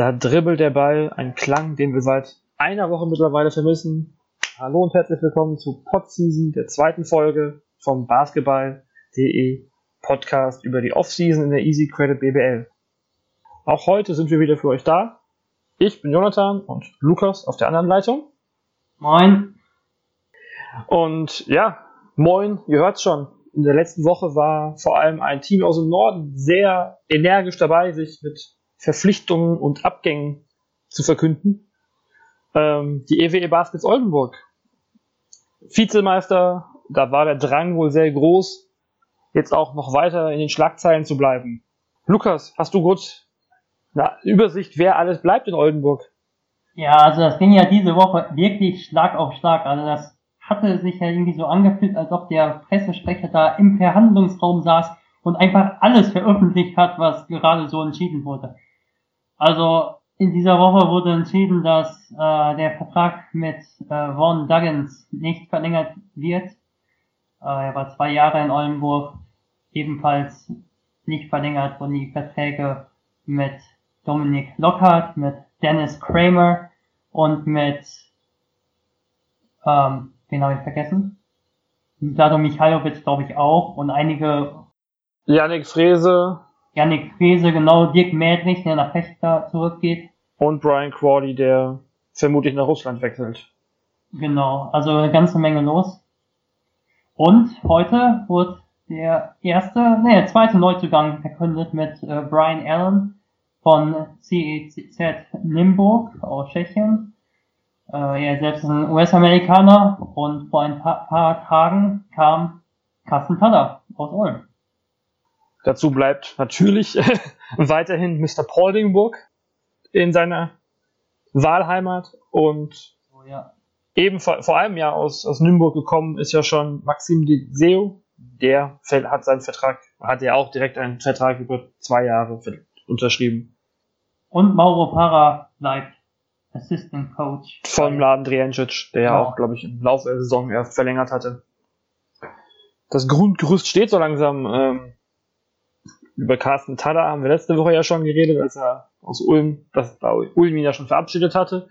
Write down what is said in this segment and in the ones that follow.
Da dribbelt der Ball, ein Klang, den wir seit einer Woche mittlerweile vermissen. Hallo und herzlich willkommen zu Podseason, der zweiten Folge vom Basketball.de Podcast über die Offseason in der Easy Credit BBL. Auch heute sind wir wieder für euch da. Ich bin Jonathan und Lukas auf der anderen Leitung. Moin. Und ja, moin, ihr hört's schon. In der letzten Woche war vor allem ein Team aus dem Norden sehr energisch dabei, sich mit Verpflichtungen und Abgängen zu verkünden. Ähm, die EWE Baskets Oldenburg. Vizemeister, da war der Drang wohl sehr groß, jetzt auch noch weiter in den Schlagzeilen zu bleiben. Lukas, hast du gut eine Übersicht, wer alles bleibt in Oldenburg? Ja, also das ging ja diese Woche wirklich Schlag auf Schlag. Also das hatte sich ja irgendwie so angefühlt, als ob der Pressesprecher da im Verhandlungsraum saß und einfach alles veröffentlicht hat, was gerade so entschieden wurde. Also in dieser Woche wurde entschieden, dass äh, der Vertrag mit äh, Vaughn Duggins nicht verlängert wird. Äh, er war zwei Jahre in Oldenburg, ebenfalls nicht verlängert wurden die Verträge mit Dominik Lockhart, mit Dennis Kramer und mit, ähm, wen habe ich vergessen? Dado Michailovic glaube ich auch und einige Yannick Frese, Yannick Frese, genau, Dirk Mädrich, der nach Fechter zurückgeht. Und Brian Crawley, der vermutlich nach Russland wechselt. Genau, also eine ganze Menge los. Und heute wurde der erste, nee, der zweite Neuzugang verkündet mit äh, Brian Allen von CEZ Nimburg aus Tschechien. Äh, er selbst ist ein US-Amerikaner und vor ein paar, paar Tagen kam Carsten Tada aus Ulm. Dazu bleibt natürlich weiterhin Mr. Pauldingburg in seiner Wahlheimat und Oh, ja. eben vor, vor einem Jahr aus, aus Nürnberg gekommen ist ja schon Maxim Seo. Der hat seinen Vertrag, hat ja auch direkt einen Vertrag über zwei Jahre unterschrieben. Und Mauro Para bleibt Assistant Coach. Von Mladen Drijancic, der ja Genau. auch, glaube ich, im Laufe der Saison erst verlängert hatte. Das Grundgerüst steht so langsam. Ähm, über Carsten Tada haben wir letzte Woche ja schon geredet, als er aus Ulm, das da Ulm ihn ja schon verabschiedet hatte.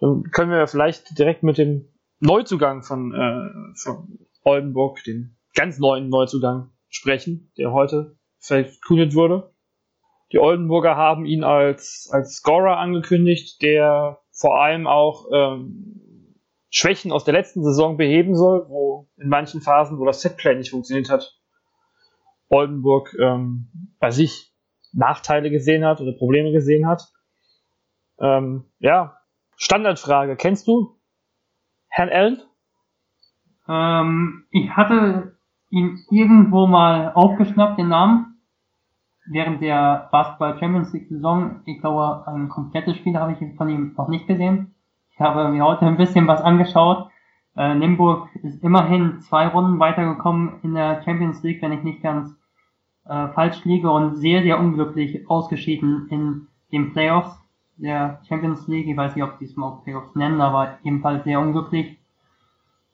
Dann können wir vielleicht direkt mit dem Neuzugang von, äh, von Oldenburg, dem ganz neuen Neuzugang, sprechen, der heute verkündet wurde. Die Oldenburger haben ihn als, als Scorer angekündigt, der vor allem auch ähm, Schwächen aus der letzten Saison beheben soll, wo in manchen Phasen, wo das Setplay nicht funktioniert hat, Oldenburg ähm, bei sich Nachteile gesehen hat oder Probleme gesehen hat. Ähm, ja, Standardfrage. Kennst du Herrn Allen? Ähm, ich hatte ihn irgendwo mal aufgeschnappt, den Namen, während der Basketball Champions League Saison. Ich glaube, ein komplettes Spiel habe ich von ihm noch nicht gesehen. Ich habe mir heute ein bisschen was angeschaut. Äh, Nimburg ist immerhin zwei Runden weitergekommen in der Champions League, wenn ich nicht ganz äh, falsch liege und sehr, sehr unglücklich ausgeschieden in den Playoffs der Champions League. Ich weiß nicht, ob die es mal auch Playoffs nennen, aber ebenfalls sehr unglücklich.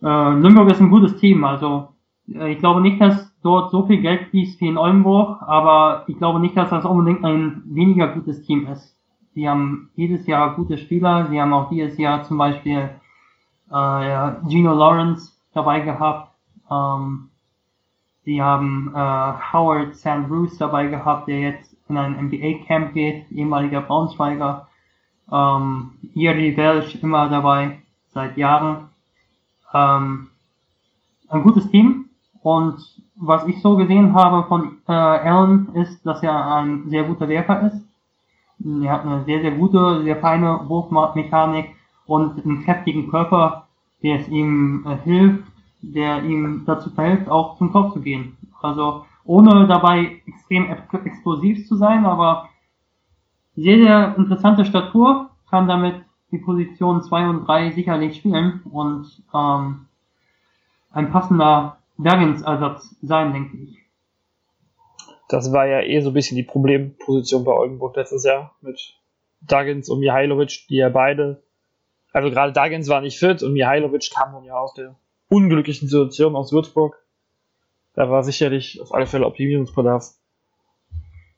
Äh, Nürnberg ist ein gutes Team, also äh, ich glaube nicht, dass dort so viel Geld fließt wie in Oldenburg, aber ich glaube nicht, dass das unbedingt ein weniger gutes Team ist. Sie haben jedes Jahr gute Spieler, sie haben auch dieses Jahr zum Beispiel äh, Gino Lawrence dabei gehabt, ähm, sie haben äh, Howard St. Dabei gehabt, der jetzt in ein NBA-Camp geht, ehemaliger Braunschweiger, ähm, Iri Welsh immer dabei, seit Jahren. Ähm, ein gutes Team und was ich so gesehen habe von äh, Allen ist, dass er ein sehr guter Werfer ist. Er hat eine sehr, sehr gute, sehr feine Wurfmechanik und einen kräftigen Körper, der es ihm äh, hilft, der ihm dazu verhilft, auch zum Kopf zu gehen. Also ohne dabei extrem ex- explosiv zu sein, aber sehr, sehr interessante Statur, kann damit die Position 2 und 3 sicherlich spielen und ähm, ein passender Duggins-Ersatz sein, denke ich. Das war ja eh so ein bisschen die Problemposition bei Oldenburg letztes Jahr mit Duggins und Mihailovic, die ja beide, also gerade Duggins war nicht fit und Mihailovic kam dann ja aus der unglücklichen Situation aus Würzburg. Da war sicherlich auf alle Fälle Optimierungsbedarf.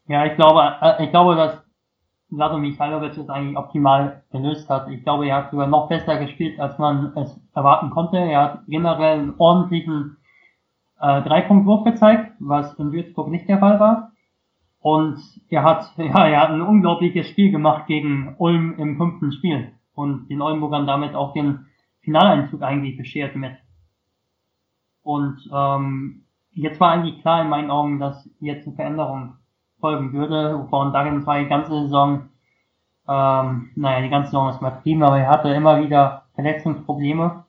Ja, ich glaube, äh, ich glaube, dass Vlado Michailovic es eigentlich optimal gelöst hat. Ich glaube, er hat sogar noch besser gespielt, als man es erwarten konnte. Er hat generell einen ordentlichen äh, Dreipunktwurf gezeigt, was in Würzburg nicht der Fall war. Und er hat, ja, er hat ein unglaubliches Spiel gemacht gegen Ulm im fünften Spiel und den Oldenburgern damit auch den Finaleinzug eigentlich beschert mit. Und ähm, jetzt war eigentlich klar in meinen Augen, dass jetzt eine Veränderung folgen würde. Von Duggan war die ganze Saison, ähm, naja, die ganze Saison ist mal prima, aber er hatte immer wieder Verletzungsprobleme.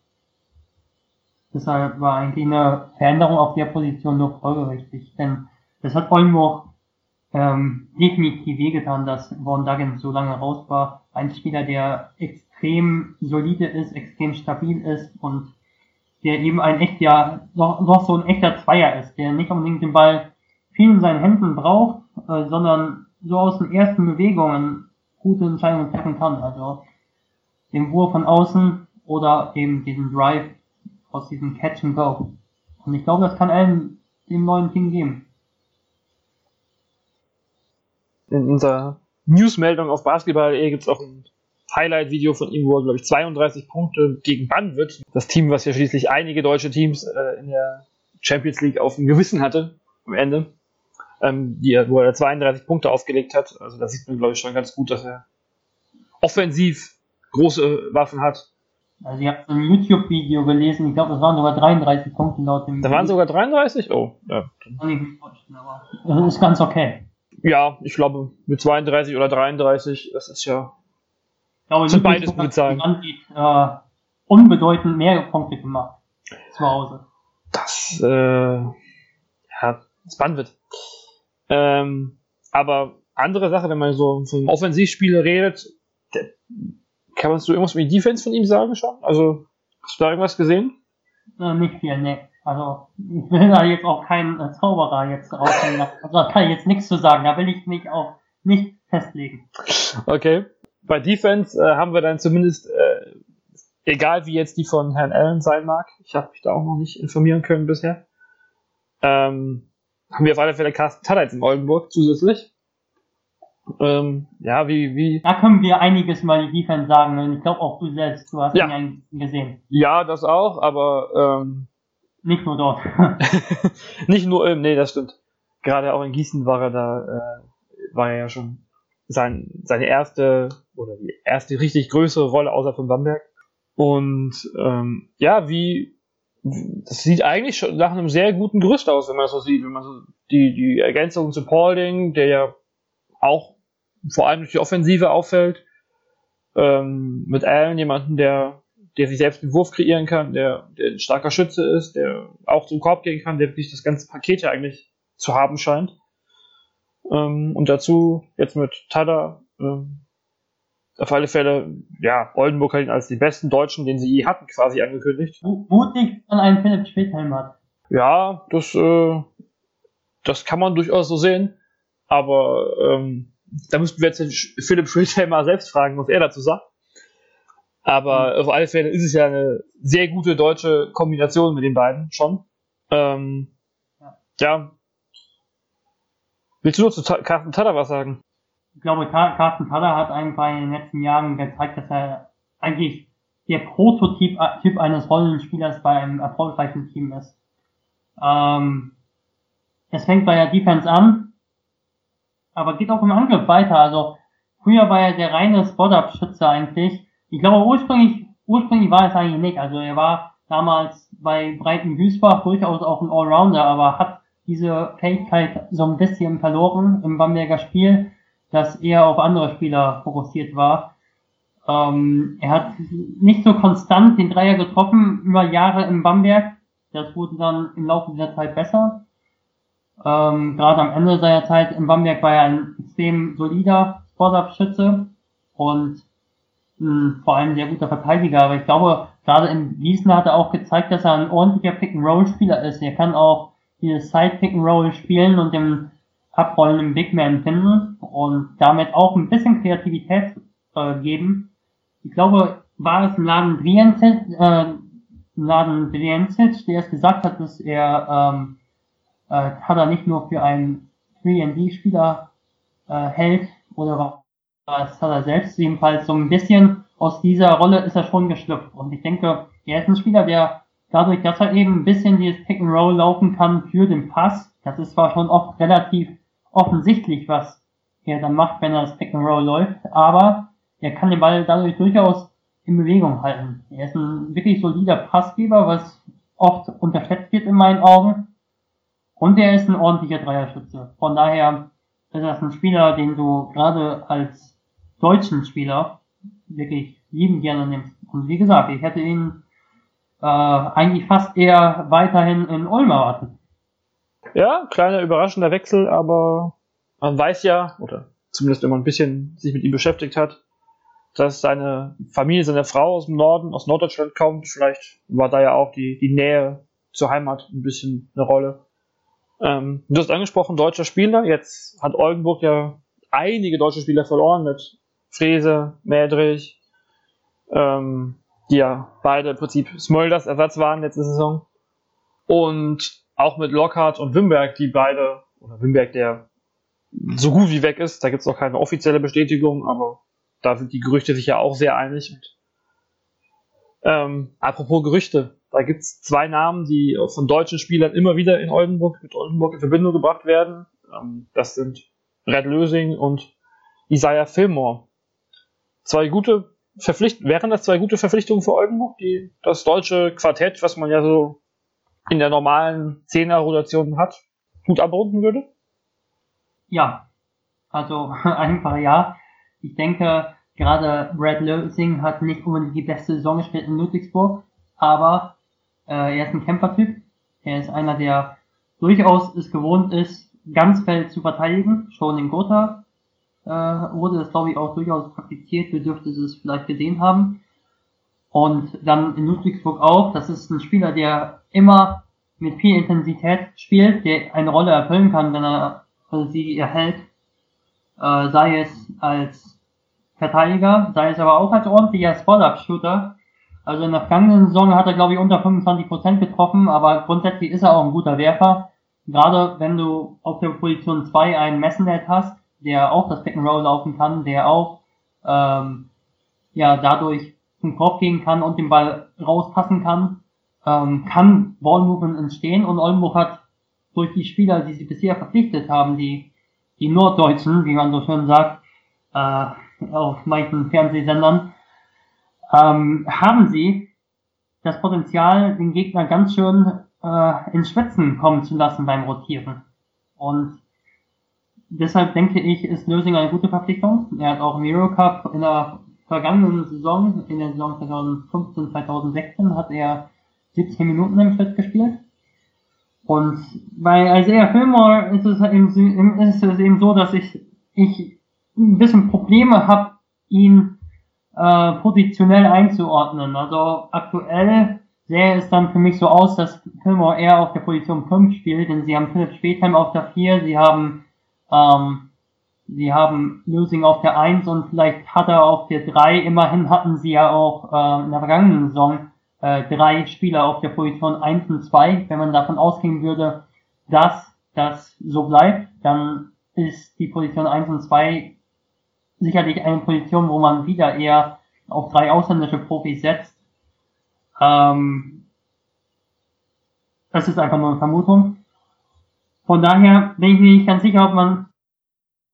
Deshalb war eigentlich eine Veränderung auf der Position nur folgerichtig. Denn das hat Oldenburg ähm, definitiv wehgetan, dass Von Duggan so lange raus war. Ein Spieler, der extrem solide ist, extrem stabil ist und der eben ein echt ja noch, so ein echter Zweier ist, der nicht unbedingt den Ball viel in seinen Händen braucht, äh, sondern so aus den ersten Bewegungen gute Entscheidungen treffen kann. Also den Wurf von außen oder eben diesen Drive aus diesem Catch and Go. Und ich glaube, das kann allen dem neuen Team geben. In unserer Newsmeldung auf Basketball.de gibt es auch ein Highlight-Video von ihm, wo er, glaube ich, 32 Punkte gegen Bann wird. Das Team, was ja schließlich einige deutsche Teams äh, in der Champions League auf dem Gewissen hatte am Ende, ähm, die, wo er 32 Punkte aufgelegt hat. Also da sieht man, glaube ich, schon ganz gut, dass er offensiv große Waffen hat. Also ich habe ein YouTube-Video gelesen, ich glaube, das waren sogar 33 Punkte laut dem Da waren sogar 33? Oh, ja. Das ist ganz okay. Ja, ich glaube, mit 32 oder 33, das ist ja glaube, sind beides gute Zahlen. Angeht, äh, unbedeutend mehr Punkte gemacht zu Hause. Das, äh, ja, spannend wird. Ähm, aber andere Sache, wenn man so von Offensivspiele redet, der, kann man so irgendwas mit Defense von ihm sagen schon? Also, hast du da irgendwas gesehen? Äh, nicht viel, ne. Also, ich will da jetzt auch keinen äh, Zauberer jetzt rausnehmen. Also, da kann ich jetzt nichts zu sagen. Da will ich mich auch nicht festlegen. Okay bei Defense äh, haben wir dann zumindest, äh, egal wie jetzt die von Herrn Allen sein mag, ich habe mich da auch noch nicht informieren können bisher, ähm, haben wir auf alle Fälle Carsten Tadeit in Oldenburg zusätzlich. Ähm, ja, wie, wie. Da können wir einiges mal die Defense sagen und ich glaube auch du selbst, du hast ja. ihn gesehen. Ja, das auch, aber ähm, nicht nur dort. nicht nur, ähm, nee, das stimmt. Gerade auch in Gießen war er da, äh, war er ja schon sein, seine erste oder die erste richtig größere Rolle außer von Bamberg. Und ähm, ja, wie das sieht eigentlich schon nach einem sehr guten Gerüst aus, wenn man das so sieht, wenn man so die, die Ergänzung zu Paulding, der ja auch vor allem durch die Offensive auffällt, ähm, mit Allen jemanden, der, der sich selbst den Wurf kreieren kann, der, der ein starker Schütze ist, der auch zum Korb gehen kann, der wirklich das ganze Paket ja eigentlich zu haben scheint. Ähm, und dazu jetzt mit Tada, ähm, auf alle Fälle, ja, Oldenburg hat ihn als die besten Deutschen, den sie je hatten, quasi angekündigt. Mutig von einem Philipp Schwedhelm hat. Ja, das, äh, das kann man durchaus so sehen. Aber ähm, da müssten wir jetzt den Philipp Schwedhelm mal selbst fragen, was er dazu sagt. Aber mhm. auf alle Fälle ist es ja eine sehr gute deutsche Kombination mit den beiden schon. Ähm, ja. ja, Willst du noch zu Carsten Tada was sagen? Ich glaube, Carsten Tada hat einfach in den letzten Jahren gezeigt, dass er eigentlich der Prototyp Typ eines Rollenspielers bei einem erfolgreichen Team ist. Ähm, es fängt bei der Defense an, aber geht auch im Angriff weiter. Also früher war er der reine Spot-Up-Schütze eigentlich. Ich glaube, ursprünglich, ursprünglich war es eigentlich nicht. Also er war damals bei Breiten Duisburg durchaus auch ein Allrounder, aber hat diese Fähigkeit so ein bisschen verloren im Bamberger Spiel, dass er auf andere Spieler fokussiert war. Ähm, er hat nicht so konstant den Dreier getroffen über Jahre im Bamberg. Das wurde dann im Laufe dieser Zeit besser. Ähm, Gerade am Ende seiner Zeit im Bamberg war er ein extrem solider Sportabschütze und mh, hm, vor allem sehr guter Verteidiger. Aber ich glaube, gerade in Gießen hat er auch gezeigt, dass er ein ordentlicher Pick-and-Roll-Spieler ist. Er kann auch dieses Side-Pick-and-Roll spielen und dem Abrollen im Big Man finden und damit auch ein bisschen Kreativität äh, geben. Ich glaube, war es Laden Drienzic, äh, Laden Drienzic, der es gesagt hat, dass er ähm, äh, er nicht nur für einen 3D-Spieler äh, hält oder hat er selbst jedenfalls so ein bisschen aus dieser Rolle ist er schon geschlüpft. Und ich denke, er ist ein Spieler, der dadurch, dass er eben ein bisschen dieses Pick and Roll laufen kann für den Pass, das ist zwar schon oft relativ offensichtlich, was er dann macht, wenn er das Pick and Roll läuft, aber er kann den Ball dadurch durchaus in Bewegung halten. Er ist ein wirklich solider Passgeber, was oft unterschätzt wird in meinen Augen. Und er ist ein ordentlicher Dreierschütze. Von daher ist das ein Spieler, den du gerade als deutschen Spieler wirklich lieben gerne nimmst. Und wie gesagt, ich hätte ihn äh, eigentlich fast eher weiterhin in Ulm erwartet. Ja, kleiner überraschender Wechsel, aber man weiß ja, oder zumindest wenn man ein bisschen sich mit ihm beschäftigt hat, dass seine Familie, seine Frau aus dem Norden, aus Norddeutschland kommt. Vielleicht war da ja auch die, die Nähe zur Heimat ein bisschen eine Rolle. Ähm, du hast angesprochen, deutscher Spieler. Jetzt hat Oldenburg ja einige deutsche Spieler verloren mit Frese, Mädrich, ähm, die ja beide im Prinzip Smulders Ersatz waren letzte Saison. Und auch mit Lockhart und Wimberg, die beide, oder Wimberg, der so gut wie weg ist, da gibt es noch keine offizielle Bestätigung, aber da sind die Gerüchte sich ja auch sehr einig. Und, ähm, apropos Gerüchte, da gibt es zwei Namen, die von deutschen Spielern immer wieder in Oldenburg mit Oldenburg in Verbindung gebracht werden. Ähm, das sind Red Lösing und Isaiah Fillmore. Zwei gute Verpflicht wären das zwei gute Verpflichtungen für Oldenburg, die das deutsche Quartett, was man ja so in der normalen Zehner-Rotation hat, gut abrunden würde? Ja, also einfach ja. Ich denke, gerade Brad Lösing hat nicht unbedingt die beste Saison gespielt in Ludwigsburg, aber äh, er ist ein Kämpfertyp. Er ist einer, der durchaus es gewohnt ist, ganz Feld zu verteidigen. Schon in Gotha äh, wurde das, glaube ich, auch durchaus praktiziert. Du dürftest es vielleicht gesehen haben. Und dann in Ludwigsburg auch. Das ist ein Spieler, der immer mit viel Intensität spielt, der eine Rolle erfüllen kann, wenn er sie erhält. Äh, sei es als Verteidiger, sei es aber auch als ordentlicher Spot-Up-Shooter. Also in der vergangenen Saison hat er, glaube ich, unter 25% getroffen, aber grundsätzlich ist er auch ein guter Werfer. Gerade wenn du auf der Position 2 einen Messennet hast, der auch das Pick and Roll laufen kann, der auch ähm, ja dadurch zum Korb gehen kann und den Ball rauspassen kann, ähm, kann Ballmovement entstehen und Oldenburg hat durch die Spieler, die sie bisher verpflichtet haben, die die Norddeutschen, wie man so schön sagt, äh, auf manchen Fernsehsendern, ähm, haben sie das Potenzial, den Gegner ganz schön äh, ins Schwitzen kommen zu lassen beim Rotieren. Und deshalb denke ich, ist Lösing eine gute Verpflichtung. Er hat auch im Eurocup in der vergangenen Saison, in der Saison 2015, 2016, hat er 17 Minuten im Schritt gespielt. Und bei Isaiah Fillmore ist es, eben, ist es eben so, dass ich, ich ein bisschen Probleme habe, ihn äh, positionell einzuordnen. Also aktuell sähe es dann für mich so aus, dass Fillmore eher auf der Position 5 spielt, denn sie haben Philipp Spätheim auf der 4, sie haben ähm, sie haben Lösing auf der 1 und vielleicht hat er auf der 3. Immerhin hatten sie ja auch äh, in der vergangenen Saison äh, drei Spieler auf der Position 1 und 2. Wenn man davon ausgehen würde, dass das so bleibt, dann ist die Position 1 und 2 sicherlich eine Position, wo man wieder eher auf drei ausländische Profis setzt. Ähm, das ist einfach nur eine Vermutung. Von daher bin ich mir nicht ganz sicher, ob man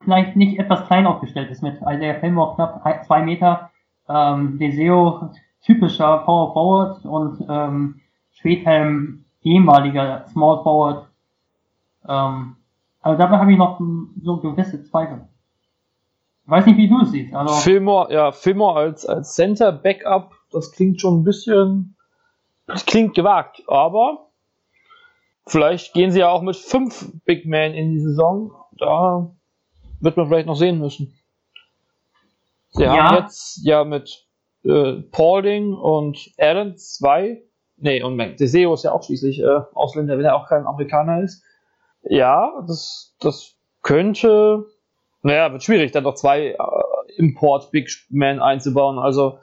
vielleicht nicht etwas klein aufgestellt ist mit Isaiah Fillmore knapp zwei Meter, ähm, Deseo typischer Power Forward und ähm, Schwedhelm ehemaliger Small Forward. Ähm, also dabei habe ich noch so gewisse Zweifel. Ich weiß nicht, wie du es siehst. Also Fillmore, ja, Fillmore als, als Center Backup, das klingt schon ein bisschen, das klingt gewagt, aber vielleicht gehen sie ja auch mit fünf Big Men in die Saison. Da wird man vielleicht noch sehen müssen. Sie ja. haben jetzt ja mit äh, Paulding und Allen zwei, nee, und Deseo ist ja auch schließlich äh, Ausländer, wenn er auch kein Amerikaner ist. Ja, das, das könnte, naja, wird schwierig, dann noch zwei äh, Import-Big Men einzubauen. Also,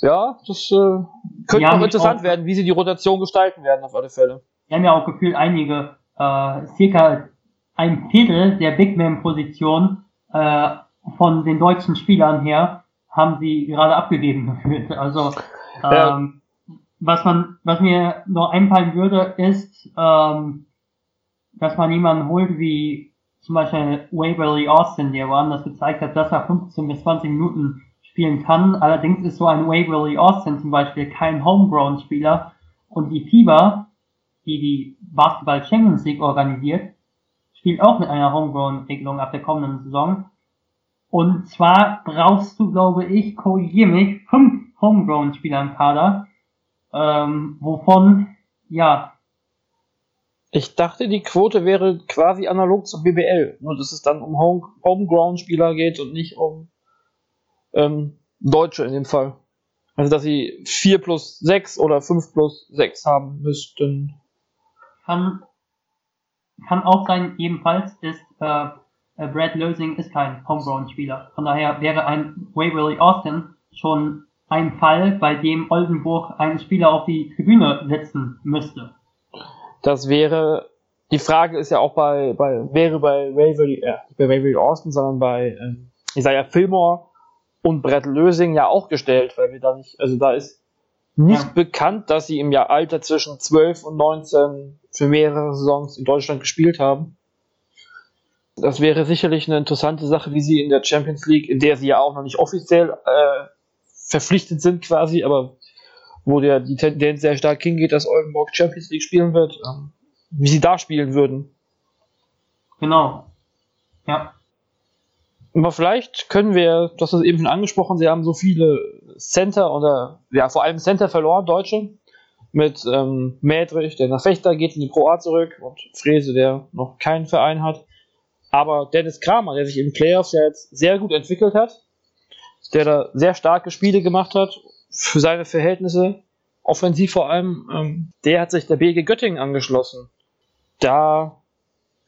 ja, das äh, könnte auch interessant auch, werden, wie sie die Rotation gestalten werden, auf alle Fälle. Wir haben ja auch gefühlt einige, äh, circa ein Viertel der Big Man-Position äh, von den deutschen Spielern her haben sie gerade abgegeben gefühlt. Also Ja. ähm, was man, was mir noch einfallen würde, ist, ähm, dass man jemanden holt wie zum Beispiel Waverly Austin, der woanders gezeigt hat, dass er 15 bis 20 Minuten spielen kann. Allerdings ist so ein Waverly Austin zum Beispiel kein Homegrown-Spieler und die FIBA, die die Basketball Champions League organisiert, spielt auch mit einer Homegrown-Regelung ab der kommenden Saison. Und zwar brauchst du, glaube ich, korrigier fünf Homegrown-Spieler im Kader, ähm, wovon, ja, Ich dachte, die Quote wäre quasi analog zur BBL, nur dass es dann um Home Homegrown-Spieler geht und nicht um ähm, Deutsche in dem Fall. Also, dass sie 4 plus 6 oder 5 plus 6 haben müssten. Kann, kann auch sein, ebenfalls ist, äh, äh, Brad Lösing ist kein Homegrown-Spieler. Von daher wäre ein Waverly Austin schon ein Fall, bei dem Oldenburg einen Spieler auf die Tribüne setzen müsste. Das wäre, die Frage ist ja auch bei, bei wäre bei Waverly, äh, bei Waverly Austin, sondern bei ähm, Isaiah Fillmore und Brett Lösing ja auch gestellt, weil wir da nicht, also da ist nicht Ja. bekannt, dass sie im Jahr Alter zwischen 12 und 19 für mehrere Saisons in Deutschland gespielt haben. Das wäre sicherlich eine interessante Sache, wie sie in der Champions League, in der sie ja auch noch nicht offiziell äh, verpflichtet sind quasi, aber wo der die Tendenz sehr stark hingeht, dass Oldenburg Champions League spielen wird, ähm, wie sie da spielen würden. Genau. Ja. Aber vielleicht können wir, hast es eben schon angesprochen, sie haben so viele Center oder ja vor allem Center verloren, Deutsche. Mit ähm, Mädrich, der nach Fechter geht in die Pro A zurück und Frese, der noch keinen Verein hat. Aber Dennis Kramer, der sich den Playoffs ja jetzt sehr gut entwickelt hat, der da sehr starke Spiele gemacht hat, für seine Verhältnisse, offensiv vor allem, ähm, der hat sich der BG Göttingen angeschlossen. Da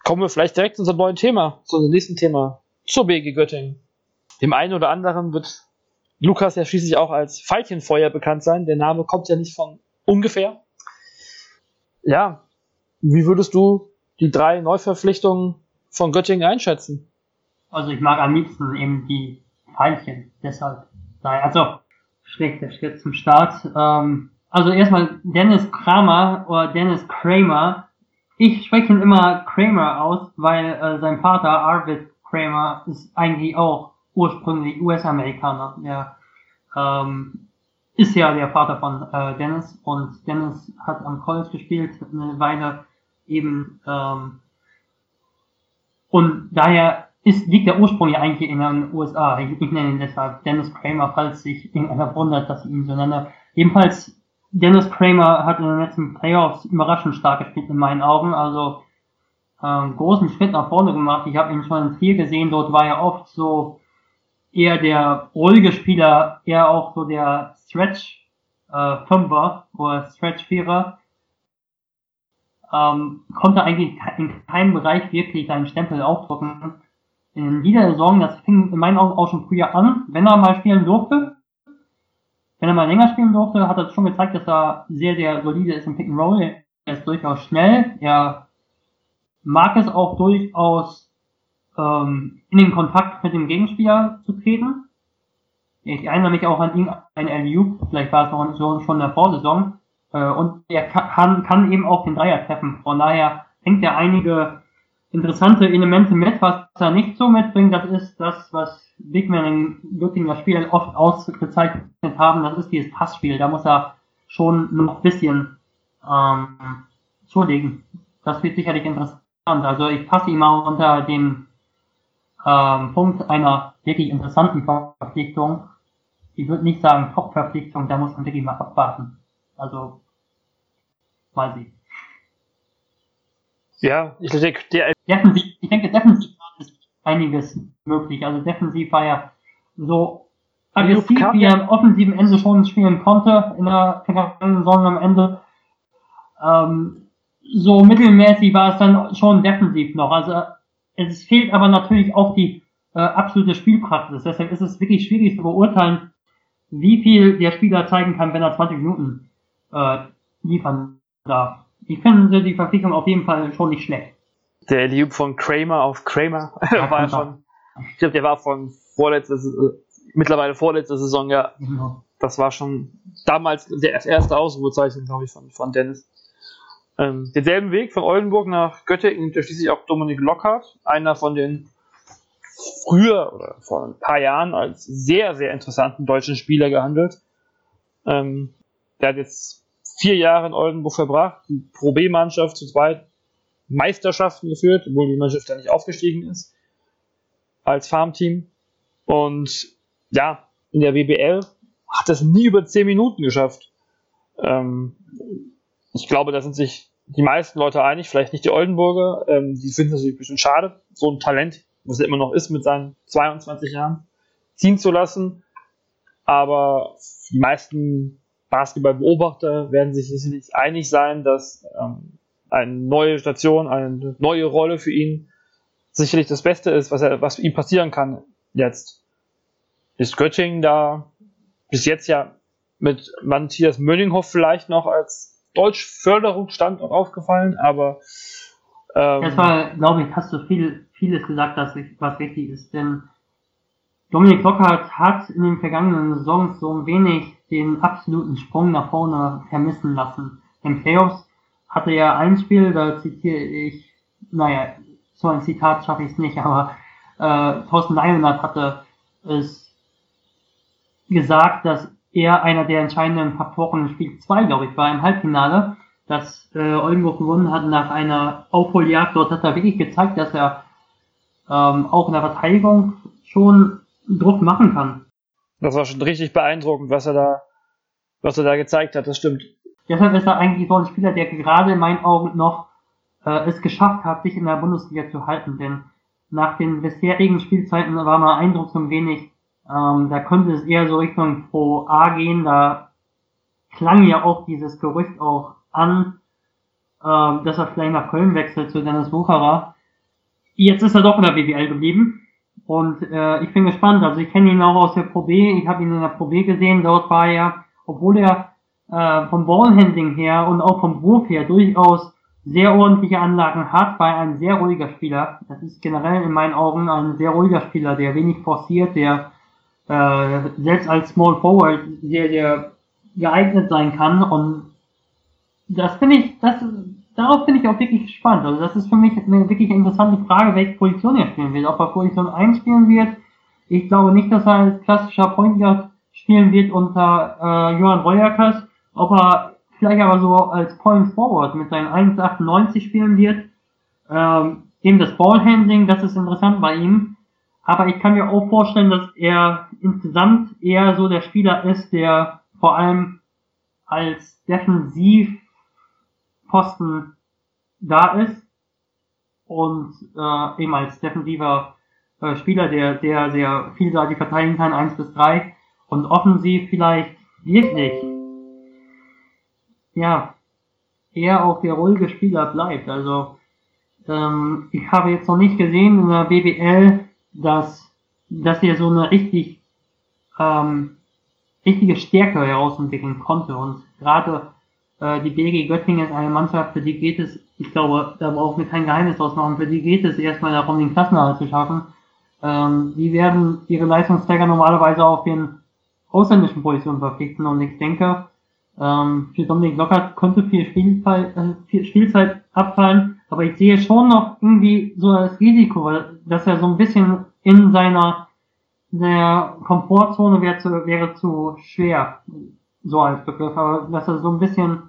kommen wir vielleicht direkt zu unserem neuen Thema, zu unserem nächsten Thema, zur BG Göttingen. Dem einen oder anderen wird Lukas ja schließlich auch als Veilchenfeuer bekannt sein. Der Name kommt ja nicht von ungefähr. Ja, wie würdest du die drei Neuverpflichtungen von Göttingen einschätzen? Also ich mag am liebsten eben die Pfeilchen, deshalb. Also schlechter Schritt zum Start. Ähm, also erstmal Dennis Kramer oder Dennis Kramer. Ich spreche ihn immer Kramer aus, weil äh, sein Vater Arvid Kramer ist eigentlich auch ursprünglich US-Amerikaner. Der ähm, ist ja der Vater von äh, Dennis und Dennis hat am College gespielt eine Weile eben ähm, und daher ist, liegt der Ursprung ja eigentlich in den USA. Ich, ich nenne ihn deshalb Dennis Kramer, falls sich irgendeiner wundert, dass ich ihn so nenne. Jedenfalls, Dennis Kramer hat in den letzten Playoffs überraschend stark gespielt in meinen Augen. Also ähm, großen Schritt nach vorne gemacht. Ich habe ihn schon in Trier gesehen. Dort war er oft so eher der ruhige Spieler, eher auch so der Stretch äh, Fünfer oder Stretch Vierer ähm, konnte eigentlich in keinem Bereich wirklich seinen Stempel aufdrücken. In dieser Saison, das fing in meinen Augen auch schon früher an, wenn er mal spielen durfte, wenn er mal länger spielen durfte, hat er schon gezeigt, dass er sehr, sehr solide ist im Pick and Roll. Er ist durchaus schnell, er mag es auch durchaus ähm, in den Kontakt mit dem Gegenspieler zu treten. Ich erinnere mich auch an ihn, ein LU, vielleicht war es noch schon in der Vorsaison, äh, und er kann, kann eben auch den Dreier treffen. Von daher bringt er einige interessante Elemente mit. Was er nicht so mitbringt, das ist das, was Big Men in Göttinger Spielen oft ausgezeichnet haben. Das ist dieses Passspiel. Da muss er schon noch ein bisschen ähm, zulegen. Das wird sicherlich interessant. Also ich passe ihn mal unter dem ähm, Punkt einer wirklich interessanten Verpflichtung. Ich würde nicht sagen Top-Verpflichtung, da muss man wirklich mal abwarten. Also mal sehen. Ja, ich denke, der Defensiv, ich denke, defensiv ist einiges möglich. Also defensiv war ja so aggressiv, wie er am offensiven Ende schon spielen konnte in der vergangenen Saison am Ende. Ähm, so mittelmäßig war es dann schon defensiv noch. Also es fehlt aber natürlich auch die äh, absolute Spielpraxis. Deshalb ist es wirklich schwierig zu beurteilen, wie viel der Spieler zeigen kann, wenn er 20 Minuten äh, liefern darf. Ich finde die Verpflichtung auf jeden Fall schon nicht schlecht. Der Lieb von Kramer auf Kramer Ja, war ja von, ich glaube, der war von vorletzte, äh, mittlerweile vorletzte Saison, ja. Genau. Das war schon damals der erste Ausrufezeichen, glaube ich, von, von Dennis. Ähm, denselben Weg von Oldenburg nach Göttingen nimmt schließlich auch Dominik Lockhart, einer von den früher oder vor ein paar Jahren als sehr, sehr interessanten deutschen Spieler gehandelt. Ähm, der hat jetzt vier Jahre in Oldenburg verbracht, die Pro B-Mannschaft zu zweit Meisterschaften geführt, obwohl die Mannschaft da nicht aufgestiegen ist, als Farmteam. Und ja, in der WBL hat das nie über zehn Minuten geschafft. Ähm, ich glaube, da sind sich die meisten Leute einig, vielleicht nicht die Oldenburger. Ähm, die finden es natürlich ein bisschen schade, so ein Talent, was er immer noch ist mit seinen 22 Jahren, ziehen zu lassen. Aber die meisten Basketballbeobachter werden sich sicherlich einig sein, dass ähm, eine neue Station, eine neue Rolle für ihn sicherlich das Beste ist, was, er, was ihm passieren kann jetzt. Ist Göttingen da bis jetzt ja mit Matthias Mönninghoff vielleicht noch als Deutschförderungsstandort aufgefallen, aber ähm, erstmal, glaube ich, hast du viel, vieles gesagt, das, was wichtig ist, denn Dominik Lockhart hat in den vergangenen Saisons so ein wenig den absoluten Sprung nach vorne vermissen lassen. In Playoffs hatte er ein Spiel, da zitiere ich, naja, so ein Zitat schaffe ich es nicht, aber äh, Thorsten Leionard hatte es gesagt, dass er einer der entscheidenden Faktoren in Spiel 2, glaube ich, war im Halbfinale, dass äh, Oldenburg gewonnen hat nach einer Aufholjagd. Dort hat er wirklich gezeigt, dass er ähm, auch in der Verteidigung schon Druck machen kann. Das war schon richtig beeindruckend, was er da, was er da gezeigt hat, das stimmt. Deshalb ist er eigentlich so ein Spieler, der gerade in meinen Augen noch äh, es geschafft hat, sich in der Bundesliga zu halten. Denn nach den bisherigen Spielzeiten war mein Eindruck so ein wenig, ähm, da könnte es eher so Richtung Pro A gehen. Da klang ja auch dieses Gerücht auch an, äh, dass er vielleicht nach Köln wechselt zu Dennis Wucherer. Jetzt ist er doch in der BWL geblieben. Und äh, ich bin gespannt. Also ich kenne ihn auch aus der Pro B. Ich habe ihn in der Pro B gesehen. Dort war er, obwohl er äh, vom Ballhandling her und auch vom Wurf her durchaus sehr ordentliche Anlagen hat, war ein sehr ruhiger Spieler. Das ist generell in meinen Augen ein sehr ruhiger Spieler, der wenig forciert, der äh, selbst als Small Forward sehr, sehr geeignet sein kann. Und das finde ich, das, darauf bin ich auch wirklich gespannt. Also das ist für mich eine wirklich interessante Frage, welche Position er spielen wird. Ob er Position 1 spielen wird. Ich glaube nicht, dass er als klassischer Point Guard spielen wird unter äh, Johann Reuerkers. Ob er vielleicht aber so als Point Forward mit seinen 1,98 spielen wird. Ähm, eben das Ballhandling, das ist interessant bei ihm. Aber ich kann mir auch vorstellen, dass er insgesamt eher so der Spieler ist, der vor allem als Defensivposten da ist und äh, eben als defensiver äh, Spieler, der, der sehr vielseitig verteidigen kann, 1 bis 3 und offensiv vielleicht wirklich ja eher auch der ruhige Spieler bleibt. Also ähm, ich habe jetzt noch nicht gesehen in der BBL, dass, dass er so eine richtig, ähm, richtige Stärke herausentwickeln konnte. Und gerade äh, die BG Göttingen ist eine Mannschaft, für die geht es, ich glaube, da brauchen wir kein Geheimnis ausmachen, für die geht es erstmal darum, den Klassenerhalt zu schaffen. Ähm, die werden ihre Leistungsträger normalerweise auf den ausländischen Positionen verpflichten und ich denke, ähm, für Dominik Lockert könnte viel Spielzeit, äh, viel Spielzeit abfallen, aber ich sehe schon noch irgendwie so das Risiko, dass er so ein bisschen in seiner der Komfortzone wäre zu, wäre zu schwer, so als Begriff, aber dass er so ein bisschen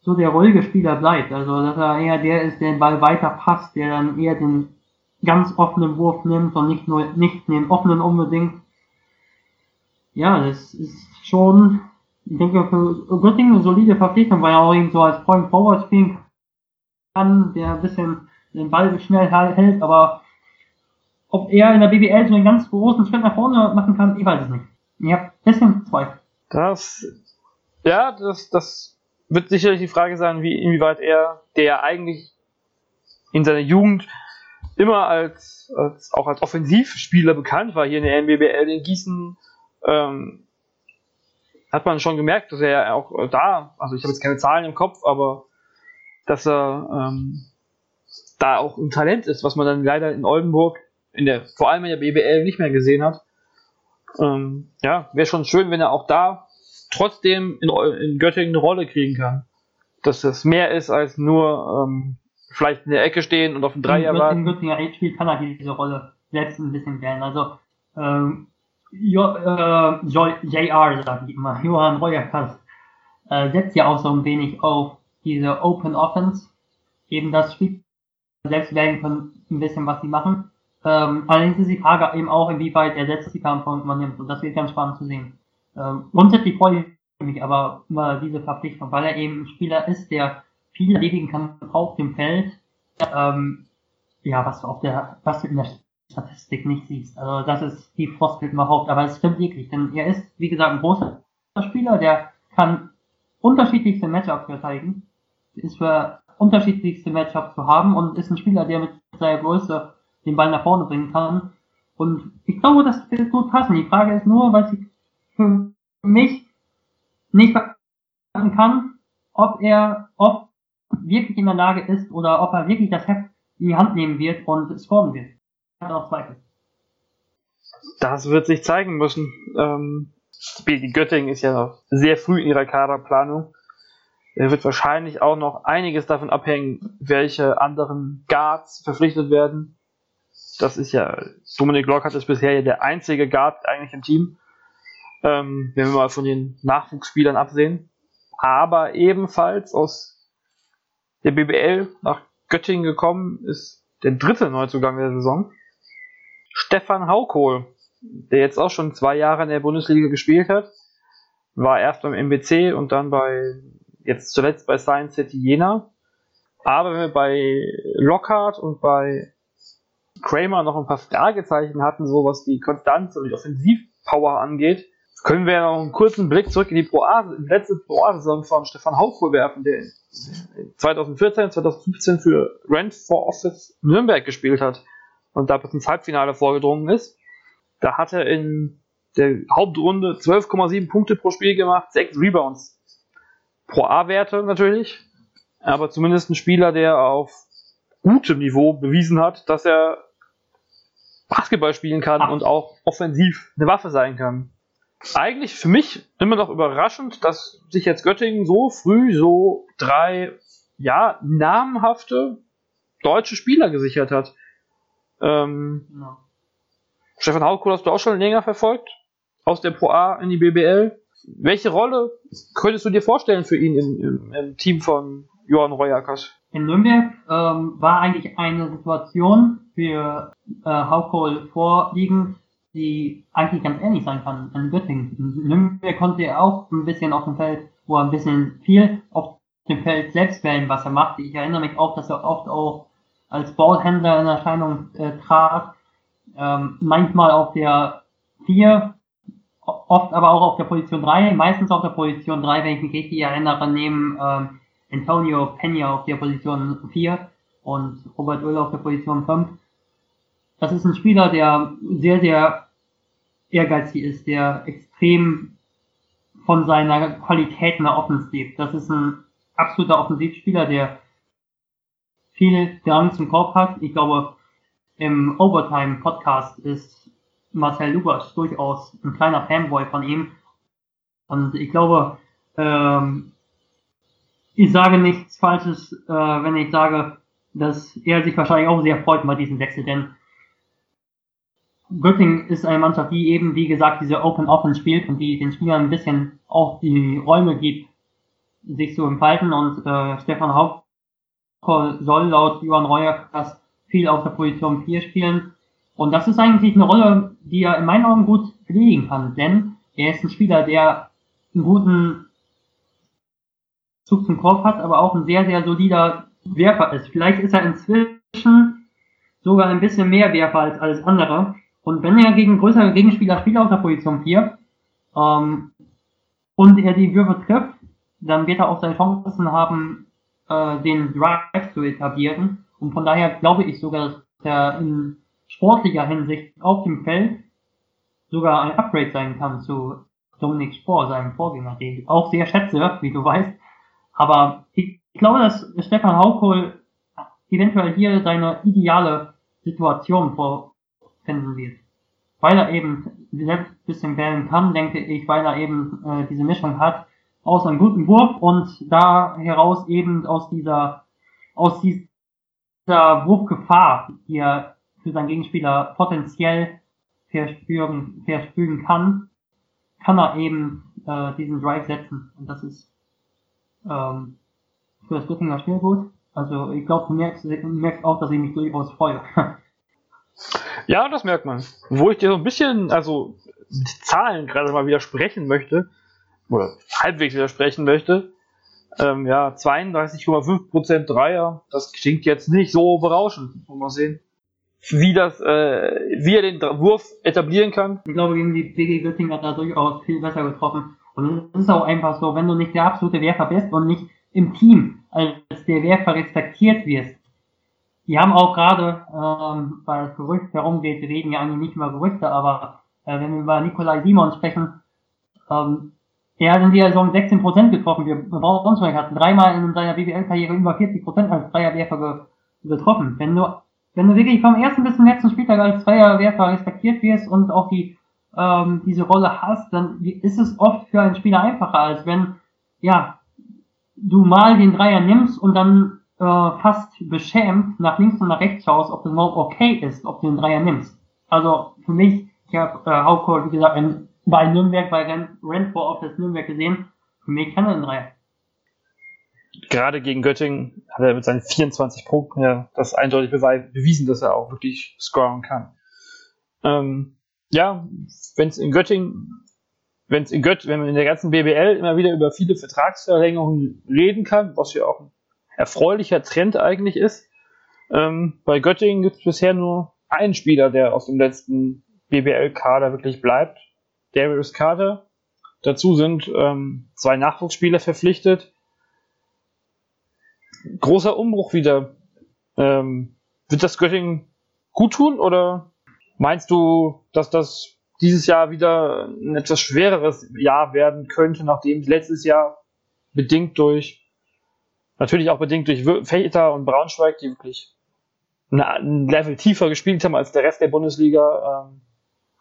so der ruhige Spieler bleibt, also dass er eher der ist, der den Ball weiter passt, der dann eher den ganz offenen Wurf nimmt und nicht nur nicht den offenen unbedingt. Ja, das ist schon ich denke, für Göttingen eine solide Verpflichtung, weil er auch eben so als Point Forward spielen kann, der ein bisschen den Ball schnell hält, aber ob er in der BBL so einen ganz großen Schritt nach vorne machen kann, ich weiß es nicht. Ich habe ein bisschen Zweifel. Das, ja, das, das wird sicherlich die Frage sein, wie, inwieweit er, der eigentlich in seiner Jugend immer als, als auch als Offensivspieler bekannt war, hier in der NBBL in Gießen, ähm, hat man schon gemerkt, dass er auch da, also ich habe jetzt keine Zahlen im Kopf, aber dass er ähm, da auch ein Talent ist, was man dann leider in Oldenburg, in der, vor allem in der BBL nicht mehr gesehen hat. Ähm, ja, wäre schon schön, wenn er auch da trotzdem in, in Göttingen eine Rolle kriegen kann. Dass das mehr ist als nur ähm, vielleicht in der Ecke stehen und auf den Dreier warten. In Göttinger spielt kann er diese Rolle selbst ein bisschen wählen. Also ähm, jo, äh, JR, sag ich immer, Johann Reuerkast, äh, setzt ja auch so ein wenig auf diese Open Offense, eben das Spiel selbst wählen können, ein bisschen was sie machen. Ähm, allerdings ist die Frage eben auch, inwieweit er selbst die Verantwortung nimmt. Und das wird ganz spannend zu sehen. Ähm, grundsätzlich freue ich mich aber über diese Verpflichtung, weil er eben ein Spieler ist, der viel erledigen kann auf dem Feld. Ähm, ja, was du auf der, was du in der Statistik nicht siehst. Also das ist die Floskel überhaupt, aber es stimmt wirklich, denn er ist, wie gesagt, ein großer Spieler, der kann unterschiedlichste Matchups verteidigen, ist für unterschiedlichste Matchups zu haben und ist ein Spieler, der mit seiner Größe den Ball nach vorne bringen kann. Und ich glaube, das wird gut passen. Die Frage ist nur, weil ich für mich nicht sagen kann, ob er ob wirklich in der Lage ist oder ob er wirklich das Heft in die Hand nehmen wird und scoren wird. Ich habe auch Zweifel. Das wird sich zeigen müssen. Ähm, Göttingen ist ja noch sehr früh in ihrer Kaderplanung. Er wird wahrscheinlich auch noch einiges davon abhängen, welche anderen Guards verpflichtet werden. Das ist ja, Dominik Lockhart ist bisher ja der einzige Guard eigentlich im Team. Ähm, wenn wir mal von den Nachwuchsspielern absehen. Aber ebenfalls aus der BBL nach Göttingen gekommen ist der dritte Neuzugang der Saison. Stefan Haukohl, der jetzt auch schon zwei Jahre in der Bundesliga gespielt hat. War erst beim MBC und dann bei, jetzt zuletzt bei Science City Jena. Aber wenn wir bei Lockhart und bei Kramer noch ein paar Fragezeichen hatten, so was die Konstanz und die Offensivpower angeht, können wir noch einen kurzen Blick zurück in die Pro A, in die letzte Pro A-Saison von Stefan Haukohl werfen, der 2014, 2015 für Rent for Office Nürnberg gespielt hat und da bis ins Halbfinale vorgedrungen ist. Da hat er in der Hauptrunde 12,7 Punkte pro Spiel gemacht, 6 Rebounds. Pro A-Werte natürlich, aber zumindest ein Spieler, der auf gutem Niveau bewiesen hat, dass er Basketball spielen kann Ach. und auch offensiv eine Waffe sein kann eigentlich für mich immer noch überraschend, dass sich jetzt Göttingen so früh so drei, ja, namhafte deutsche Spieler gesichert hat. Ähm, ja. Stefan Haukohl hast du auch schon länger verfolgt? Aus der Pro A in die BBL. Welche Rolle könntest du dir vorstellen für ihn im, im, im Team von Johann Reuerkas? In Nürnberg ähm, war eigentlich eine Situation für äh, Haukohl vorliegend, die eigentlich ganz ähnlich sein kann in Göttingen. In Nürnberg konnte er auch ein bisschen auf dem Feld, wo er ein bisschen viel auf dem Feld selbst wählen, was er macht. Ich erinnere mich auch, dass er oft auch als Ballhändler in Erscheinung äh, trat. Ähm, manchmal auf der 4, oft aber auch auf der Position 3, meistens auf der Position 3, wenn ich mich richtig erinnere, neben ähm, Antonio Peña auf der Position 4 und Robert Oehl auf der Position 5. Das ist ein Spieler, der sehr, sehr ehrgeizig ist, der extrem von seiner Qualität nach Offense lebt. Das ist ein absoluter Offensivspieler, der viel Drang zum Korb hat. Ich glaube, im Overtime-Podcast ist Marcel Lugas durchaus ein kleiner Fanboy von ihm. Und ich glaube, ähm, ich sage nichts Falsches, äh, wenn ich sage, dass er sich wahrscheinlich auch sehr freut über diesen Wechsel, denn Göttingen ist eine Mannschaft, die eben, wie gesagt, diese Open Offense spielt und die den Spielern ein bisschen auch die Räume gibt, sich zu entfalten und äh, Stefan Hauptkoll soll laut Johann Reuer viel auf der Position 4 spielen. Und das ist eigentlich eine Rolle, die er in meinen Augen gut pflegen kann, denn er ist ein Spieler, der einen guten Zug zum Kopf hat, aber auch ein sehr, sehr solider Werfer ist. Vielleicht ist er inzwischen sogar ein bisschen mehr Werfer als alles andere. Und wenn er gegen größere Gegenspieler spielt auf der Position 4 ähm, und er die Würfe trifft, dann wird er auch seine Chancen haben, äh, den Drive zu etablieren. Und von daher glaube ich sogar, dass er in sportlicher Hinsicht auf dem Feld sogar ein Upgrade sein kann zu Dominik Spohr, seinem Vorgänger, den ich auch sehr schätze, wie du weißt. Aber ich glaube, dass Stefan Haukohl eventuell hier seine ideale Situation vor finden wird. Weil er eben selbst ein bisschen wählen kann, denke ich, weil er eben äh, diese Mischung hat aus einem guten Wurf und da heraus eben aus dieser aus dieser Wurfgefahr, die er für seinen Gegenspieler potenziell verspüren, verspüren kann, kann er eben äh, diesen Drive setzen. Und das ist ähm, für das Göttinger Spiel gut. Also ich glaube, du merkst, du merkst auch, dass ich mich durchaus freue. ja, das merkt man. Wo ich dir so ein bisschen, also mit Zahlen gerade mal widersprechen möchte, oder halbwegs widersprechen möchte, ähm, ja, 32,5% Dreier, das klingt jetzt nicht so berauschend. Mal sehen, wie das, äh, wie er den Wurf etablieren kann. Ich glaube, gegen die BG Göttingen hat er durchaus viel besser getroffen. Und es ist auch einfach so, wenn du nicht der absolute Werfer bist und nicht im Team als der Werfer respektiert wirst. Die haben auch gerade, ähm, weil das Gerücht herumgeht, wir reden ja eigentlich nicht über Gerüchte, aber äh, wenn wir über Nikolai Simon sprechen, ähm, er hat in dieser Saison 16% getroffen. Wir Braunschweig hatten dreimal in seiner BBL-Karriere über 40% als Dreierwerfer getroffen. Wenn du, wenn du wirklich vom ersten bis zum letzten Spieltag als Dreierwerfer respektiert wirst und auch die, ähm, diese Rolle hast, dann ist es oft für einen Spieler einfacher, als wenn, ja, du mal den Dreier nimmst und dann äh, fast beschämt nach links und nach rechts schaust, ob das überhaupt okay ist, ob du den Dreier nimmst. Also für mich, ich habe äh, Hauke, wie gesagt, in, bei Nürnberg, bei Ren Renfro auf das Nürnberg gesehen, für mich kann er den Dreier. Gerade gegen Göttingen hat er mit seinen 24 Punkten ja das eindeutig bewiesen, dass er auch wirklich scoren kann. Ähm, ja, wenn es in Göttingen wenn es in Gött, wenn man in der ganzen BBL immer wieder über viele Vertragsverlängerungen reden kann, was ja auch ein erfreulicher Trend eigentlich ist. Ähm, bei Göttingen gibt es bisher nur einen Spieler, der aus dem letzten BBL-Kader wirklich bleibt. Darius Carter. Dazu sind ähm, zwei Nachwuchsspieler verpflichtet. Großer Umbruch wieder. Ähm, wird das Göttingen gut tun oder meinst du, dass das dieses Jahr wieder ein etwas schwereres Jahr werden könnte, nachdem letztes Jahr bedingt durch, natürlich auch bedingt durch Fechter und Braunschweig, die wirklich ein Level tiefer gespielt haben als der Rest der Bundesliga, ähm,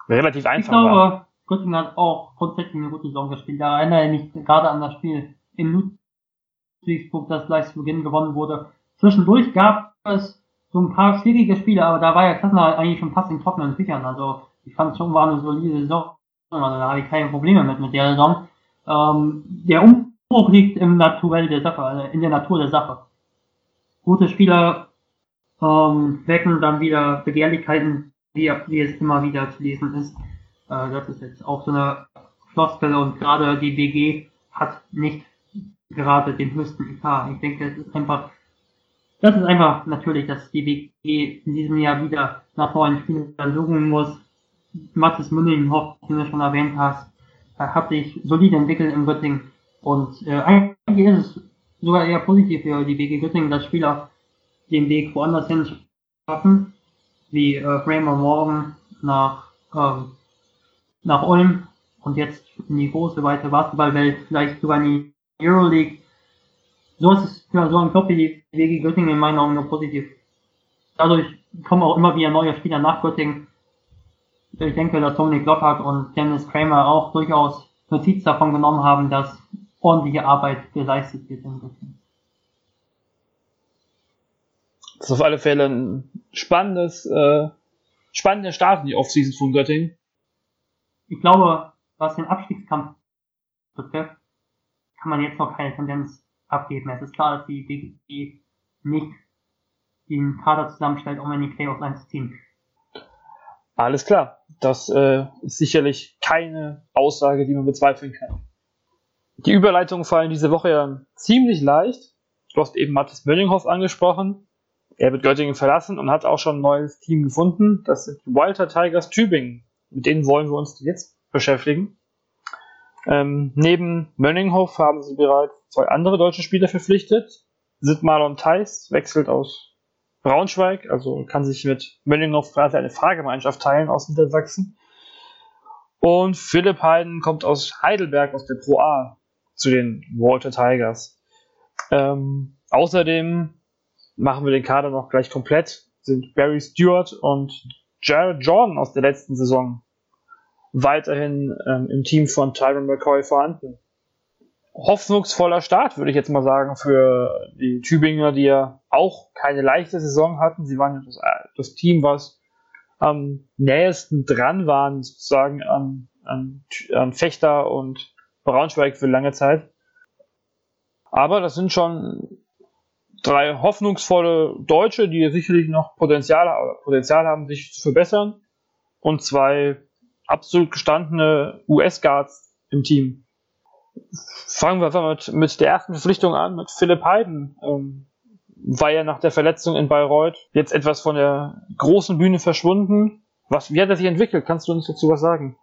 relativ einfach ich glaube, war. Göttingen hat auch grundsätzlich eine gute Saison gespielt. Da erinnere ich mich gerade an das Spiel in Ludwigsburg, das gleich zu Beginn gewonnen wurde. Zwischendurch gab es so ein paar schwierige Spiele, aber da war ja Klassner eigentlich schon fast in trockenen Tüchern. Also ich fand schon war eine solide Saison. Also da habe ich keine Probleme mit, mit der Saison. Ähm, der Umbruch liegt im Naturell der Sache, also in der Natur der Sache. Gute Spieler ähm, wecken dann wieder Begehrlichkeiten, wie, wie es immer wieder zu lesen ist. Äh, das ist jetzt auch so eine Floskel und gerade die WG hat nicht gerade den höchsten IK. Ich denke, es ist einfach, das ist einfach natürlich, dass die WG in diesem Jahr wieder nach neuen Spielern suchen muss. Mathis Münninghoff, den du schon erwähnt hast, hat sich solide entwickelt in Göttingen. Und äh, eigentlich ist es sogar eher positiv für die WG Göttingen, dass Spieler den Weg woanders hin schaffen, wie äh, Raymond Morgan nach, ähm, nach Ulm und jetzt in die große, weite Basketballwelt, vielleicht sogar in die Euroleague. So ist es für so einen Club wie WG Göttingen in meinen Augen nur positiv. Dadurch kommen auch immer wieder neue Spieler nach Göttingen ich denke, dass Dominik Lockhart und Dennis Kramer auch durchaus Notiz davon genommen haben, dass ordentliche Arbeit geleistet wird in Göttingen. Das ist auf alle Fälle ein spannendes, äh, spannender Start in die Offseason von Göttingen. Ich glaube, was den Abstiegskampf betrifft, kann man jetzt noch keine Tendenz abgeben. Es ist klar, dass die DG nicht den Kader zusammenstellt, um in die Playoffs einzuziehen. Alles klar. Das äh, ist sicherlich keine Aussage, die man bezweifeln kann. Die Überleitungen fallen diese Woche ja ziemlich leicht. Du hast eben Mathis Möllinghoff angesprochen. Er wird Göttingen verlassen und hat auch schon ein neues Team gefunden. Das sind die Walter Tigers Tübingen. Mit denen wollen wir uns jetzt beschäftigen. Ähm, neben Möllinghoff haben sie bereits zwei andere deutsche Spieler verpflichtet. Sid Marlon Theis wechselt aus Braunschweig, also kann sich mit Möllinghoff quasi eine Fahrgemeinschaft teilen aus Niedersachsen. Und Philipp Heiden kommt aus Heidelberg, aus der Pro A, zu den Walter Tigers. Ähm, außerdem machen wir den Kader noch gleich komplett, sind Barry Stewart und Jared Jordan aus der letzten Saison weiterhin ähm, im Team von Tyron McCoy vorhanden. Hoffnungsvoller Start, würde ich jetzt mal sagen, für die Tübinger, die ja auch keine leichte Saison hatten. Sie waren das, das Team, was am nähesten dran waren, sozusagen an, an, an Fechter und Braunschweig für lange Zeit. Aber das sind schon drei hoffnungsvolle Deutsche, die sicherlich noch Potenzial, Potenzial haben, sich zu verbessern. Und zwei absolut gestandene US-Guards im Team. Fangen wir einfach mit, mit der ersten Verpflichtung an, mit Philipp Heiden. Ähm, war ja nach der Verletzung in Bayreuth jetzt etwas von der großen Bühne verschwunden. Was, wie hat er sich entwickelt? Kannst du uns dazu was sagen?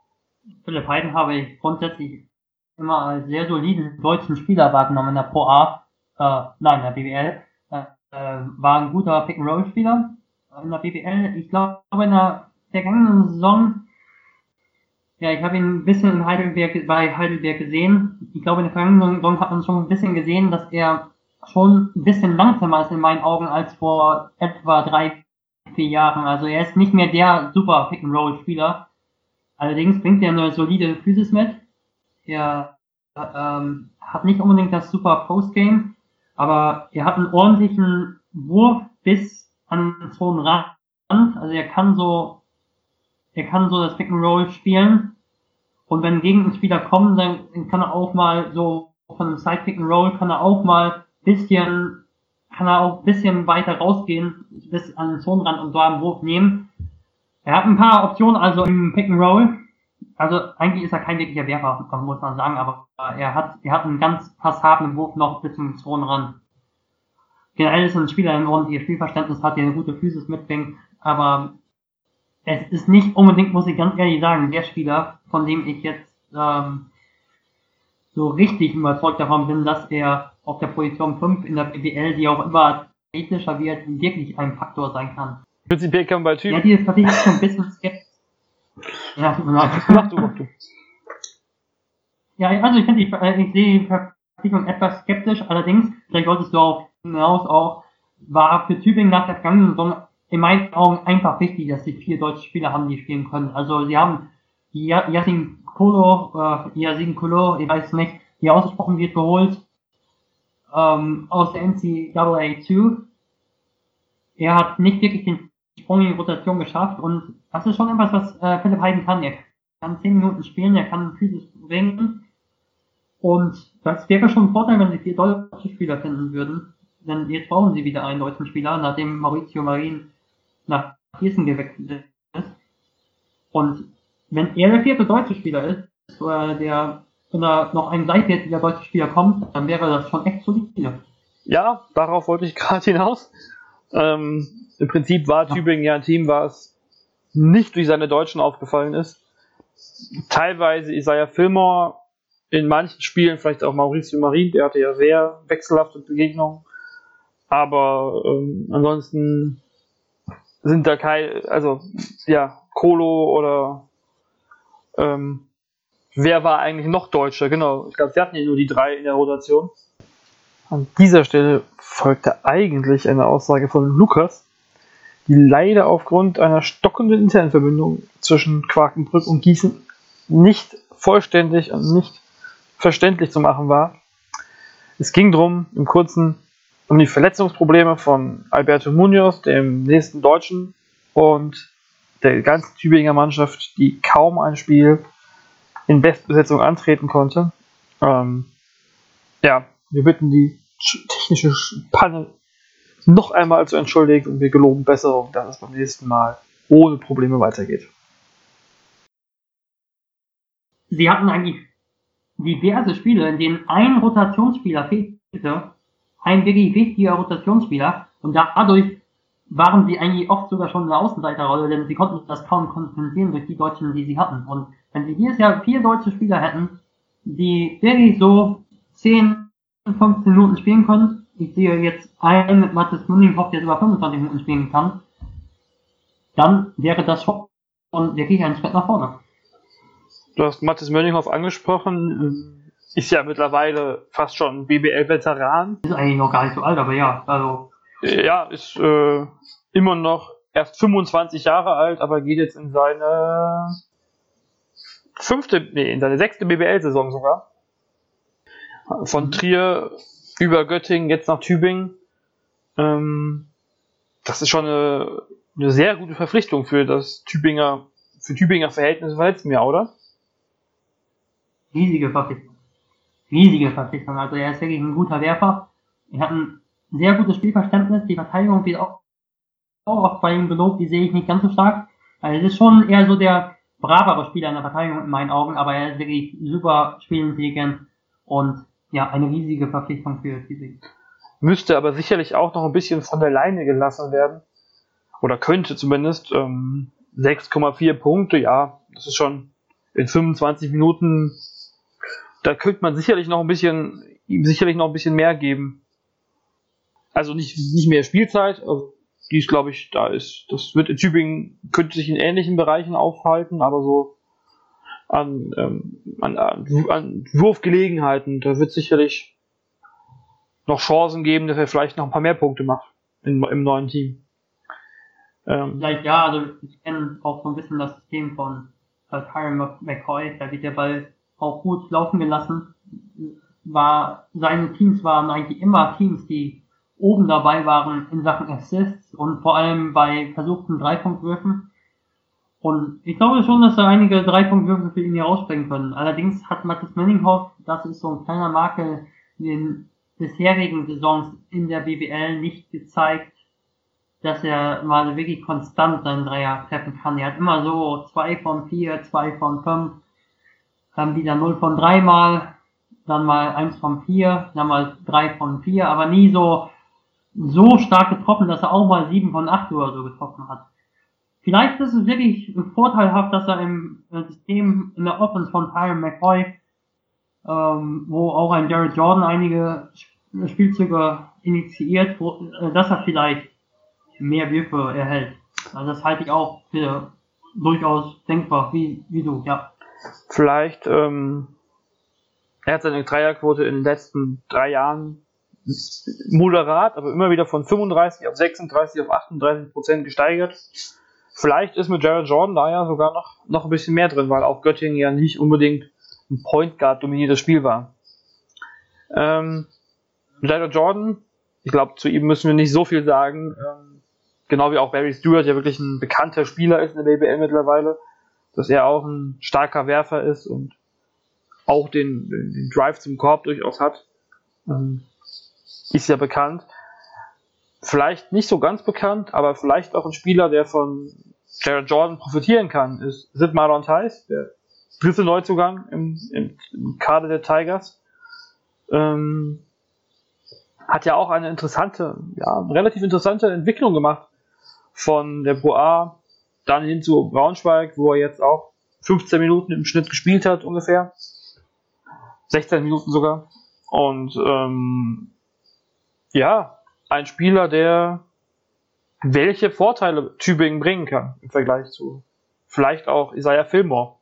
Philipp Heiden habe ich grundsätzlich immer als sehr soliden deutschen Spieler wahrgenommen in der Pro A, äh, nein, in der BWL. Äh, äh, war ein guter Pick-and-Roll-Spieler in der BWL. Ich glaube, in der vergangenen Saison, ja, ich habe ihn ein bisschen in Heidelberg, bei Heidelberg gesehen. Ich glaube, in der vergangenen Saison hat man schon ein bisschen gesehen, dass er schon ein bisschen langsamer ist in meinen Augen als vor etwa drei, vier Jahren. Also er ist nicht mehr der super Pick-and-Roll-Spieler. Allerdings bringt er eine solide Physis mit. Er ähm, hat nicht unbedingt das super Postgame, aber er hat einen ordentlichen Wurf bis an den Zonenrand. Also er kann so, er kann so das Pick and Roll spielen. Und wenn Gegenspieler kommen, dann kann er auch mal so von dem Side Pick and Roll kann er auch mal bisschen, kann er auch bisschen weiter rausgehen bis an den Zonenrand und da einen Wurf nehmen. Er hat ein paar Optionen, also im Pick and Roll. Also eigentlich ist er kein wirklicher Werfer, muss man sagen, aber er hat, er hat einen ganz passablen Wurf noch bis zum Zonenrand. Generell ist ein Spieler, der ein ordentliches Spielverständnis hat, der eine gute Physis mitbringt, aber es ist nicht unbedingt, muss ich ganz ehrlich sagen, der Spieler, von dem ich jetzt ähm, so richtig überzeugt davon bin, dass er auf der Position 5 in der BWL, die auch immer athletischer wird, wirklich ein Faktor sein kann. Prinzipiell kann man bei Typen. Ja, die Partie ist schon ein bisschen skeptisch. Ja, tut mir leid. Mach du, mach du. Ja, also ich finde, ich, äh, ich sehe die Verpflichtung etwas skeptisch, allerdings, vielleicht wolltest du auch hinaus auch, war für Tübingen nach der vergangenen Saison in meinen Augen einfach wichtig, dass sie vier deutsche Spieler haben, die spielen können. Also sie haben Yasin Kolo, äh, Yasin Kolo, ich weiß nicht, wie ausgesprochen wird, geholt ähm, aus der NCAA 2. Er hat nicht wirklich den Sprung in die Rotation geschafft und das ist schon etwas, was äh, Philipp Heiden kann. Er kann 10 Minuten spielen, er kann physisch bringen und das wäre schon ein Vorteil, wenn sie vier deutsche Spieler finden würden. Denn jetzt brauchen sie wieder einen deutschen Spieler, nachdem Maurizio Marin nach Gießen gewechselt ist. Und wenn er der vierte deutsche Spieler ist, äh, der oder noch ein gleichwertiger deutscher Spieler kommt, dann wäre das schon echt solide. Ja, darauf wollte ich gerade hinaus. Ähm, Im Prinzip war ja. Tübingen ja ein Team, was nicht durch seine Deutschen aufgefallen ist. Teilweise Isaiah Fillmore, in manchen Spielen vielleicht auch Mauricio Marin, der hatte ja sehr wechselhafte Begegnungen. Aber ähm, ansonsten sind da keine, also ja, Kolo oder ähm, wer war eigentlich noch Deutscher? Genau, ich glaube, wir hatten ja nur die drei in der Rotation. An dieser Stelle folgte eigentlich eine Aussage von Lukas, die leider aufgrund einer stockenden Internverbindung zwischen Quakenbrück und Gießen nicht vollständig und nicht verständlich zu machen war. Es ging darum, im Kurzen, um die Verletzungsprobleme von Alberto Munoz, dem nächsten Deutschen, und der ganzen Tübinger Mannschaft, die kaum ein Spiel in Bestbesetzung antreten konnte. Ähm, ja, wir bitten die technische Panne noch einmal zu entschuldigen und wir geloben Besserung, dass es beim nächsten Mal ohne Probleme weitergeht. Sie hatten eigentlich diverse Spiele, in denen ein Rotationsspieler fehlte, ein wirklich wichtiger Rotationsspieler, und dadurch waren sie eigentlich oft sogar schon in der Außenseiterrolle, denn sie konnten das kaum kompensieren durch die Deutschen, die sie hatten. Und wenn sie dieses Jahr vier deutsche Spieler hätten, die wirklich so 10, 15 Minuten spielen können, ich sehe jetzt einen mit Mathis Münninghoff, der sogar 25 Minuten spielen kann, dann wäre das schon wirklich ein Schritt nach vorne. Du hast Mathis Mönninghoff angesprochen, ist ja mittlerweile fast schon BBL-Veteran. Ist eigentlich noch gar nicht so alt, aber ja, also. Ja, ist äh, immer noch erst 25 Jahre alt, aber geht jetzt in seine fünfte, nee, in seine sechste BBL-Saison sogar. Von. Trier über Göttingen, jetzt nach Tübingen. Ähm, das ist schon eine, eine sehr gute Verpflichtung für das Tübinger, für Tübinger Verhältnisse vom letzten Jahr, oder? Riesige Verpflichtung. Riesige Verpflichtung. Also er ist wirklich ein guter Werfer. Er hat ein sehr gutes Spielverständnis. Die Verteidigung wird auch, oft bei ihm gelobt. Die sehe ich nicht ganz so stark. Also es ist schon eher so der bravere Spieler in der Verteidigung in meinen Augen, aber er ist wirklich super spielintelligent und ja, eine riesige Verpflichtung für Tübingen. Müsste aber sicherlich auch noch ein bisschen von der Leine gelassen werden. Oder könnte zumindest. Ähm, 6,4 Punkte, ja, das ist schon in 25 Minuten. Da könnte man sicherlich noch ein bisschen, ihm sicherlich noch ein bisschen mehr geben. Also nicht, nicht mehr Spielzeit, also die ist, glaube ich, da ist. Das wird in Tübingen, könnte sich in ähnlichen Bereichen aufhalten, aber so an, ähm, an, an Wurfgelegenheiten, da wird sicherlich noch Chancen geben, dass er vielleicht noch ein paar mehr Punkte macht in, im neuen Team. Ähm, vielleicht ja, also ich kenne auch so ein bisschen das System von äh, McCoy, da wird der Ball auch gut laufen gelassen. War, seine Teams waren eigentlich immer Teams, die oben dabei waren in Sachen Assists und vor allem bei versuchten Dreipunktwürfen. Und ich glaube schon, dass da einige Dreipunktwürfe für ihn hier rausspringen können. Allerdings hat Mathis Menninghoff, das ist so ein kleiner Makel, in den bisherigen Saisons in der BBL nicht gezeigt, dass er mal wirklich konstant seinen Dreier treffen kann. Er hat immer so zwei von vier, zwei von fünf, dann wieder null von drei mal, dann mal eins von vier, dann mal drei von vier, aber nie so so stark getroffen, dass er auch mal sieben von acht oder so getroffen hat. Vielleicht ist es wirklich vorteilhaft, dass er im System in der Offense von Tyron McCoy, ähm, wo auch ein Jared Jordan einige Spielzüge initiiert, wo, äh, dass er vielleicht mehr Würfe erhält. Also das halte ich auch für durchaus denkbar, wie, wie du, ja. Vielleicht, ähm, er hat seine Dreierquote in den letzten drei Jahren moderat, aber immer wieder von 35 auf 36 auf 38 Prozent gesteigert. Vielleicht ist mit Jared Jordan da ja sogar noch, noch ein bisschen mehr drin, weil auch Göttingen ja nicht unbedingt ein Point Guard dominiertes Spiel war. Ähm, Jared Jordan, ich glaube, zu ihm müssen wir nicht so viel sagen. Ähm, genau wie auch Barry Stewart ja wirklich ein bekannter Spieler ist in der BBL mittlerweile, dass er auch ein starker Werfer ist und auch den, den, Drive zum Korb durchaus hat. Ähm, ist ja bekannt. Vielleicht nicht so ganz bekannt, aber vielleicht auch ein Spieler, der von Jared Jordan profitieren kann, ist Sid Marlon Theis, der dritte Neuzugang im, im, im Kader der Tigers. Ähm, hat ja auch eine interessante, ja, relativ interessante Entwicklung gemacht von der Pro A dann hin zu Braunschweig, wo er jetzt auch 15 Minuten im Schnitt gespielt hat ungefähr. 16 Minuten sogar. Und ähm, ja, ein Spieler, der welche Vorteile Tübingen bringen kann im Vergleich zu vielleicht auch Isaiah Fillmore.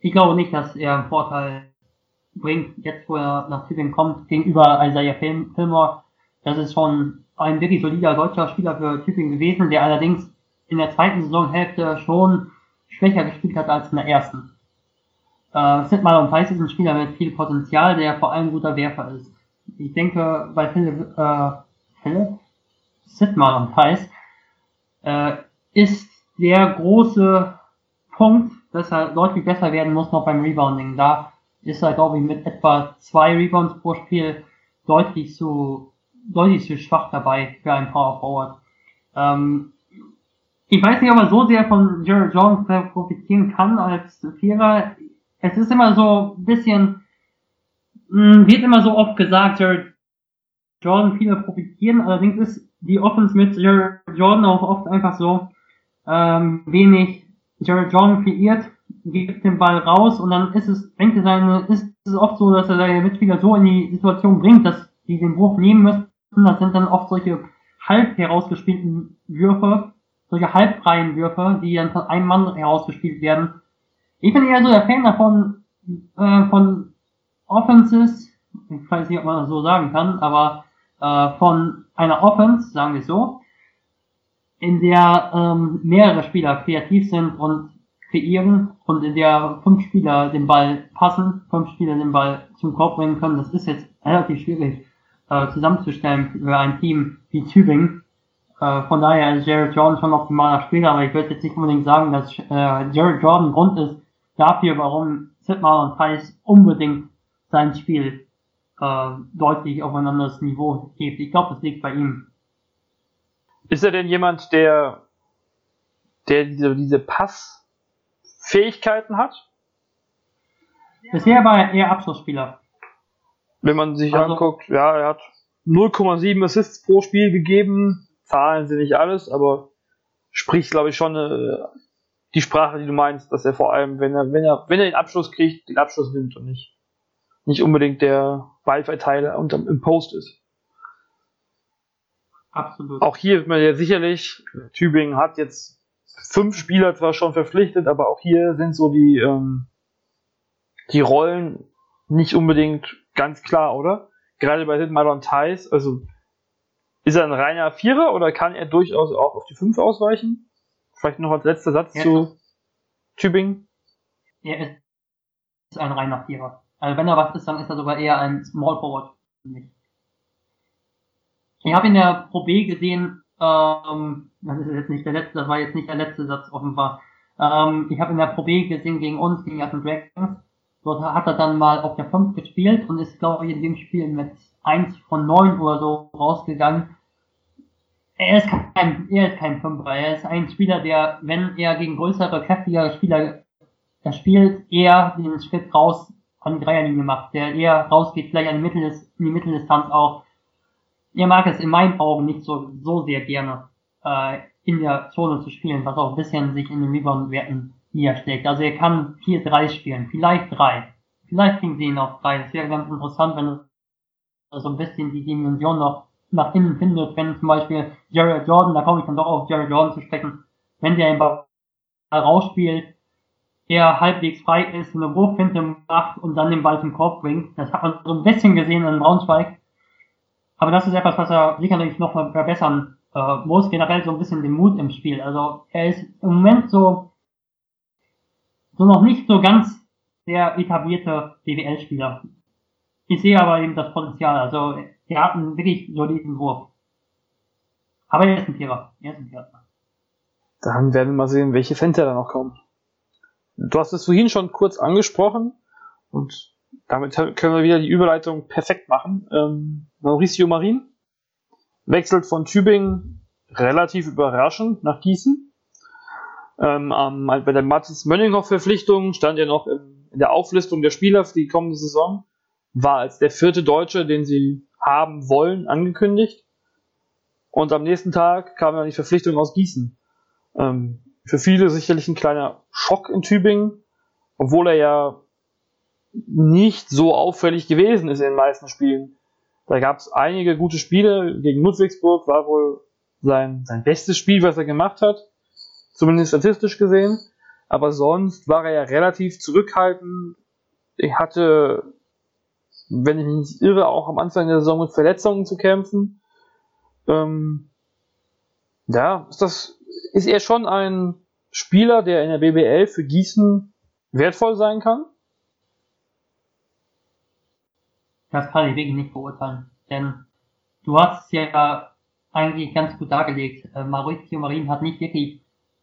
Ich glaube nicht, dass er einen Vorteil bringt, jetzt wo er nach Tübingen kommt, gegenüber Isaiah Fillmore. Das ist schon ein wirklich solider deutscher Spieler für Tübingen gewesen, der allerdings in der zweiten Saisonhälfte schon schwächer gespielt hat als in der ersten. Äh, Sid Malone Price ist ein Spieler mit viel Potenzial, der vor allem guter Werfer ist ich denke, bei Philipp, äh, Philipp Sidmar am Preis, äh, ist der große Punkt, dass er deutlich besser werden muss noch beim Rebounding. Da ist er, glaube ich, mit etwa zwei Rebounds pro Spiel deutlich zu, deutlich zu schwach dabei für einen Power Forward. Ähm, ich weiß nicht, ob er so sehr von Jared Jones profitieren kann als Vierer. Es ist immer so ein bisschen, hm, wird immer so oft gesagt, Jared Jordan viele profitieren, allerdings ist die Offense mit Jared Jordan auch oft einfach so ähm, wenig Jared Jordan kreiert, gibt den Ball raus und dann ist es, bringt er seine, ist es oft so, dass er seine Mitspieler so in die Situation bringt, dass die den Wurf nehmen müssen. Das sind dann oft solche halb herausgespielten Würfe, solche halbfreien Würfe, die dann von einem Mann herausgespielt werden. Ich bin eher so der Fan davon, äh, von Offenses, ich weiß nicht, ob man das so sagen kann, aber äh, von einer Offense, sagen wir so, in der ähm, mehrere Spieler kreativ sind und kreieren und in der fünf Spieler den Ball passen, fünf Spieler den Ball zum Korb bringen können. Das ist jetzt relativ schwierig äh, zusammenzustellen für ein Team wie Tübingen. Äh, von daher ist Jared Jordan schon optimaler Spieler, aber ich würde jetzt nicht unbedingt sagen, dass äh, Jared Jordan Grund ist dafür, warum Sidmar und Thais unbedingt sein Spiel äh, deutlich auf ein anderes Niveau hebt. Ich glaube, das liegt bei ihm. Ist er denn jemand, der, der diese, diese Passfähigkeiten hat? Bisher war er eher Abschlussspieler. Wenn man sich also, anguckt, ja, er hat 0,7 Assists pro Spiel gegeben. Zahlen sind nicht alles, aber spricht, glaube ich, schon äh, die Sprache, die du meinst, dass er vor allem, wenn er, wenn er, wenn er den Abschluss kriegt, den Abschluss nimmt und nicht, nicht unbedingt der Ballverteiler unterm, im Post ist. Absolut. Auch hier ist man ja sicherlich, Tübingen hat jetzt fünf Spieler zwar schon verpflichtet, aber auch hier sind so die, ähm, die Rollen nicht unbedingt ganz klar, oder? Gerade bei Marlon Theis, also ist er ein reiner Vierer oder kann er durchaus auch auf die Fünf ausweichen? Vielleicht noch als letzter Satz ja. zu Tübingen. Er ist ein reiner Vierer. Also wenn er was ist, dann ist er sogar eher ein Small Forward. Ich habe in der Pro B gesehen, ähm, das ist jetzt nicht der letzte, das war jetzt nicht der letzte Satz offenbar. Ähm, ich habe in der Pro B gesehen gegen uns, gegen Atten Dragons, Dort hat er dann mal auf der 5 gespielt und ist, glaube ich, in dem Spiel mit 1 von 9 oder so rausgegangen. Er ist kein, er ist kein Fünfer. Er ist ein Spieler, der, wenn er gegen größere, kräftigere Spieler er spielt, eher den Schritt raus an die Dreierlinie macht, der eher rausgeht, vielleicht an die, Mitteldistanz, in die Mitteldistanz auch. Er mag es in meinen Augen nicht so, so sehr gerne, äh, in der Zone zu spielen, was auch ein bisschen sich in den Rebound-Werten niederschlägt. Also er kann 4-3 spielen, vielleicht 3. Vielleicht kriegen sie ihn auf 3. Das wäre ganz interessant, wenn er so ein bisschen die Dimension noch nach innen findet, wenn zum Beispiel Jared Jordan, da komme ich dann doch auf Jared Jordan zu sprechen, wenn der den Ball rausspielt, er halbwegs frei ist, eine Wurffinte macht und dann den Ball zum Korb bringt. Das hat man so ein bisschen gesehen in Braunschweig. Aber das ist etwas, was er sicherlich noch verbessern äh, muss. Generell so ein bisschen den Mut im Spiel. Also er ist im Moment so so noch nicht so ganz der etablierte BWL-Spieler. Ich sehe aber eben das Potenzial. Also er hat einen wirklich soliden Wurf. Aber er ist ein Vierer. Er ist ein Vierer. Dann werden wir mal sehen, welche Fenster da noch kommen. Du hast es vorhin schon kurz angesprochen und damit können wir wieder die Überleitung perfekt machen. Ähm, Mauricio Marin wechselt von Tübingen relativ überraschend nach Gießen. Ähm, ähm, bei der Mathis Mönninghoff-Verpflichtung stand er noch in, in der Auflistung der Spieler für die kommende Saison, war als der vierte Deutsche, den sie haben wollen, angekündigt. Und am nächsten Tag kam dann die Verpflichtung aus Gießen. Ähm, für viele sicherlich ein kleiner Schock in Tübingen, obwohl er ja nicht so auffällig gewesen ist in den meisten Spielen. Da gab es einige gute Spiele. Gegen Ludwigsburg war wohl sein, sein bestes Spiel, was er gemacht hat zumindest statistisch gesehen. Aber sonst war er ja relativ zurückhaltend. Ich hatte, wenn ich mich nicht irre, auch am Anfang der Saison mit Verletzungen zu kämpfen. Ähm, ja, ist das, ist er schon ein Spieler, der in der BBL für Gießen wertvoll sein kann? Das kann ich wirklich nicht beurteilen. Denn du hast ja eigentlich ganz gut dargelegt. Äh, Maurizio Marin hat nicht wirklich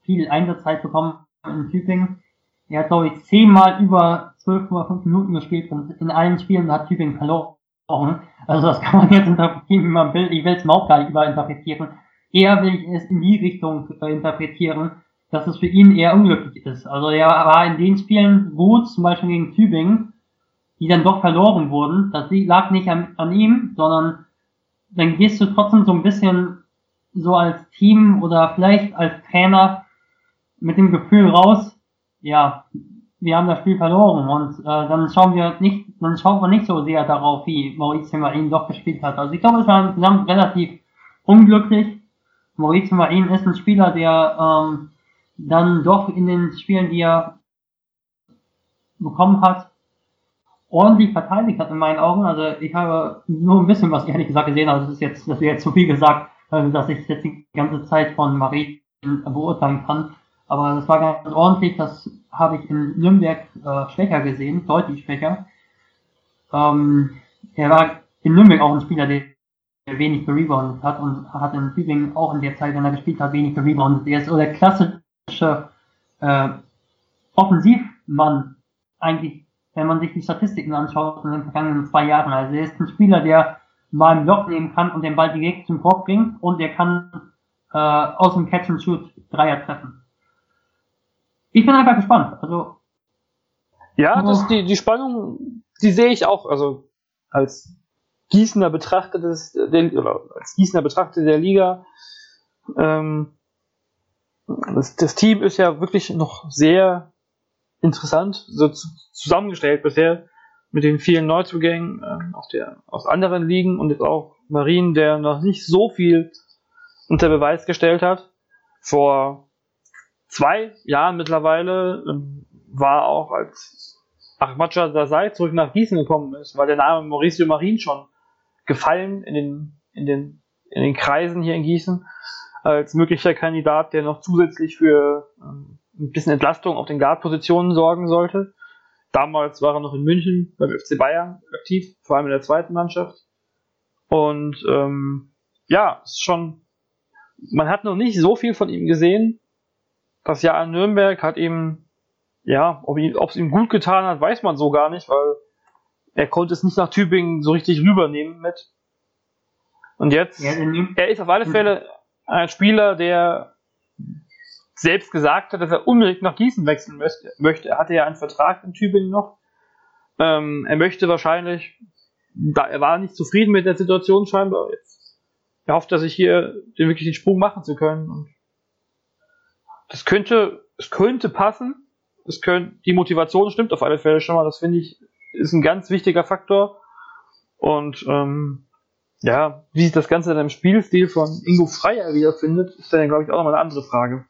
viel Einsatzzeit bekommen in Tübingen. Er hat, glaube ich, zehnmal über 12,5 Minuten gespielt und in allen Spielen hat Tübingen verloren. Also das kann man jetzt interpretieren, wie man will. Ich will es überhaupt gar nicht überinterpretieren. Eher will ich es in die Richtung äh, interpretieren, dass es für ihn eher unglücklich ist. Also er war in den Spielen gut, zum Beispiel gegen Tübingen, die dann doch verloren wurden. Das lag nicht an, an ihm, sondern dann gehst du trotzdem so ein bisschen so als Team oder vielleicht als Trainer mit dem Gefühl raus, ja, wir haben das Spiel verloren und äh, dann schauen wir nicht, dann schaut man nicht so sehr darauf, wie Maurice Marin doch gespielt hat. Also ich glaube, es war insgesamt relativ unglücklich. Maurice Marin ist ein Spieler, der ähm, dann doch in den Spielen, die er bekommen hat, ordentlich verteidigt hat in meinen Augen. Also ich habe nur ein bisschen was ehrlich gesagt gesehen, also das ist jetzt, das wäre jetzt zu viel gesagt, äh, dass ich jetzt die ganze Zeit von Marie beurteilen kann. Aber das war ganz ordentlich, das habe ich in Nürnberg äh, schwächer gesehen, deutlich schwächer. Ähm, er war in Nürnberg auch ein Spieler, der wenig gereboundet hat und hat in Tübingen auch in der Zeit, wenn er gespielt hat, wenig gereboundet. Er ist so der klassische äh, Offensivmann eigentlich, wenn man sich die Statistiken anschaut in den vergangenen zwei Jahren. Also er ist ein Spieler, der mal einen Block nehmen kann und den Ball direkt zum Korb bringen und er kann äh, aus dem Catch and Shoot Dreier treffen. Ich bin einfach gespannt. Also ja, das, die, die Spannung, die sehe ich auch. Also als Gießener Betrachter des, der, oder als Gießener Betrachter der Liga. Ähm, das, das Team ist ja wirklich noch sehr interessant, so zusammengestellt bisher mit den vielen Neuzugängen äh, aus, der, aus anderen Ligen und jetzt auch Marien, der noch nicht so viel unter Beweis gestellt hat. Vor zwei Jahren mittlerweile äh, war auch als Ahmadja Dasai zurück nach Gießen gekommen ist, war der Name Mauricio Marin schon gefallen in den, in den, in den Kreisen hier in Gießen als möglicher Kandidat, der noch zusätzlich für ähm, ein bisschen Entlastung auf den Guard-Positionen sorgen sollte. Damals war er noch in München beim FC Bayern aktiv, vor allem in der zweiten Mannschaft. Und ähm, ja, ist schon, man hat noch nicht so viel von ihm gesehen. Das Jahr in Nürnberg hat ihm, ja, ob es ihm gut getan hat, weiß man so gar nicht, weil er konnte es nicht nach Tübingen so richtig rübernehmen mit. Und jetzt, ja, er ist auf alle Fälle ein Spieler, der selbst gesagt hat, dass er unbedingt nach Gießen wechseln möchte. Er hatte ja einen Vertrag in Tübingen noch. Ähm, er möchte wahrscheinlich, da, er war nicht zufrieden mit der Situation scheinbar. Jetzt, er hofft, dass ich hier den wirklich den Sprung machen zu können. Und das könnte, es könnte passen. Es könnte, die Motivation stimmt auf alle Fälle schon mal. Das finde ich ist ein ganz wichtiger Faktor. Und ähm, ja, wie sich das Ganze dann im Spielstil von Ingo Freier wiederfindet, ist dann, glaube ich, auch nochmal eine andere Frage.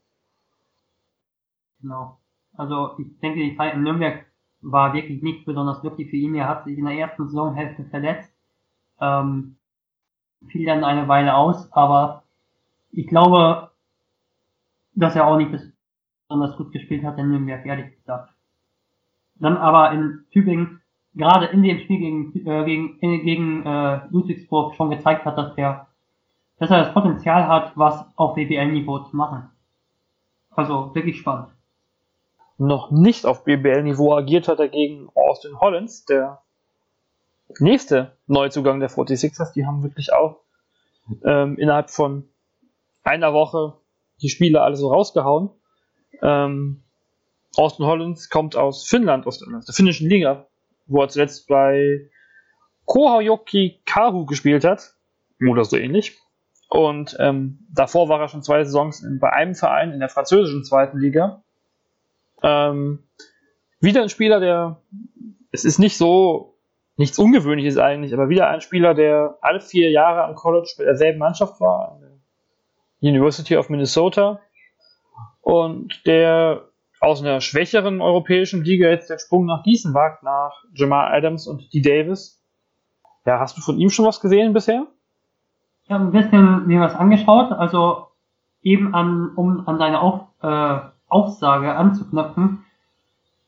Genau. Also ich denke, die Zeit in Nürnberg war wirklich nicht besonders glücklich für ihn. Er hat sich in der ersten Saisonhälfte verletzt, ähm, fiel dann eine Weile aus, aber ich glaube, dass er auch nicht besonders gut gespielt hat in Nürnberg, ehrlich gesagt. Dann aber in Tübingen, gerade in dem Spiel gegen, äh, gegen, äh, gegen äh, Ludwigsburg schon gezeigt hat, dass er, dass er das Potenzial hat, was auf BBL-Niveau zu machen. Also wirklich spannend noch nicht auf BBL-Niveau agiert hat, dagegen Austin Hollins, der nächste Neuzugang der 46ers. Die haben wirklich auch ähm, innerhalb von einer Woche die Spiele alle so rausgehauen. Ähm, Austin Hollins kommt aus Finnland, aus der, finnischen Liga, wo er zuletzt bei Kohajoki Karu gespielt hat. Oder so ähnlich. Und ähm, davor war er schon zwei Saisons in, bei einem Verein in der französischen zweiten Liga. Ähm, wieder ein Spieler, der, es ist nicht so, nichts Ungewöhnliches eigentlich, aber wieder ein Spieler, der alle vier Jahre am College bei derselben Mannschaft war, University of Minnesota, und der aus einer schwächeren europäischen Liga jetzt den Sprung nach Gießen wagt, nach Jamal Adams und D. Davis. Ja, hast du von ihm schon was gesehen bisher? Ich habe ein bisschen mir was angeschaut, also eben an, um an deine Auf, äh, Aussage anzuknüpfen.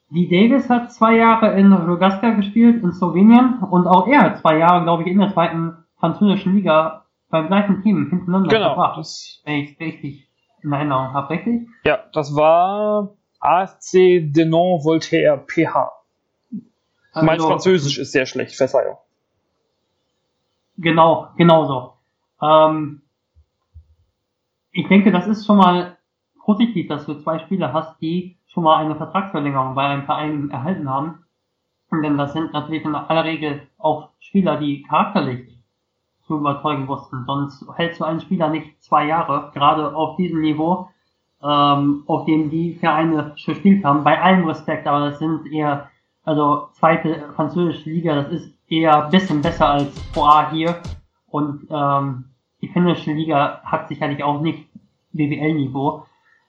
Die Davis hat zwei Jahre in Rogaska gespielt, in Slowenien, und auch er hat zwei Jahre, glaube ich, in der zweiten französischen Liga beim gleichen Team hintereinander genau, verbracht. Das wenn ich richtig in Erinnerung habe, richtig? Ja, das war ASC Denon Voltaire PH. Also, mein Französisch ist sehr schlecht, Verzeihung. Genau, genau so. Ähm, ich denke, das ist schon mal positiv, dass du zwei Spieler hast, die schon mal eine Vertragsverlängerung bei einem Verein erhalten haben. Denn das sind natürlich in aller Regel auch Spieler, die charakterlich zu überzeugen wussten. Sonst hältst du einen Spieler nicht zwei Jahre, gerade auf diesem Niveau, ähm, auf dem die Vereine gespielt haben. Bei allem Respekt, aber das sind eher, also zweite französische Liga, das ist eher bisschen besser als Pro A hier. Und ähm, die finnische Liga hat sicherlich auch nicht BWL-Niveau.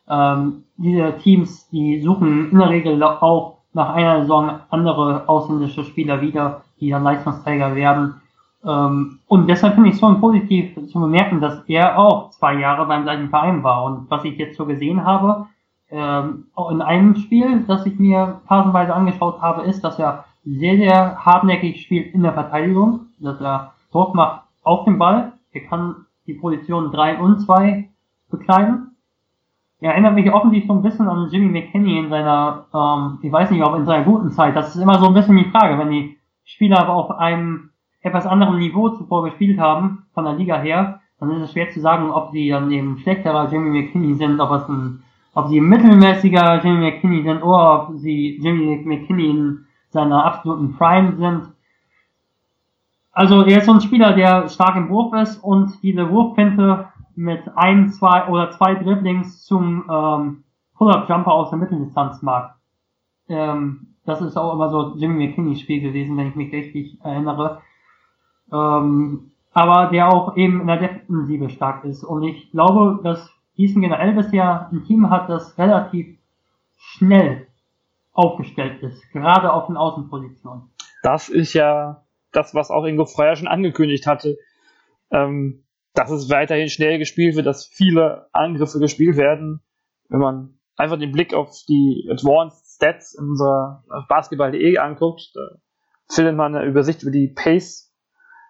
Ähm, diese Teams, die suchen in der Regel auch nach einer Saison andere ausländische Spieler wieder, die dann Leistungsträger werden. Ähm, und deshalb finde ich es schon positiv zu bemerken, dass er auch zwei Jahre beim gleichen Verein war. Und was ich jetzt so gesehen habe, ähm, in einem Spiel, das ich mir phasenweise angeschaut habe, ist, dass er sehr, sehr hartnäckig spielt in der Verteidigung, dass er Druck macht auf den Ball. Er kann die Position 3 und 2 bekleiden. Er erinnert mich offensichtlich so ein bisschen an Jimmy McKinney in seiner, ähm, ich weiß nicht, ob in seiner guten Zeit. Das ist immer so ein bisschen die Frage, wenn die Spieler aber auf einem etwas anderen Niveau zuvor gespielt haben, von der Liga her, dann ist es schwer zu sagen, ob sie dann eben schlechterer Jimmy McKinney sind, ob es ein, ob sie mittelmäßiger Jimmy McKinney sind oder ob sie Jimmy McKinney in seiner absoluten Prime sind. Also er ist so ein Spieler, der stark im Wurf ist und diese Wurfpinte mit ein, zwei oder zwei Dribblings zum ähm, Pull-Up-Jumper aus der Mitteldistanz mag. Ähm, das ist auch immer so Jimmy McKinney Spiel gewesen, wenn ich mich richtig erinnere. Ähm, aber der auch eben in der Defensive stark ist. Und ich glaube, dass Gießen generell bisher ein Team hat, das relativ schnell aufgestellt ist, gerade auf den Außenpositionen. Das ist ja das, was auch Ingo Freier schon angekündigt hatte, ähm, dass es weiterhin schnell gespielt wird, dass viele Angriffe gespielt werden. Wenn man einfach den Blick auf die Advanced Stats in unserer Basketball.de anguckt, findet man eine Übersicht über die Pace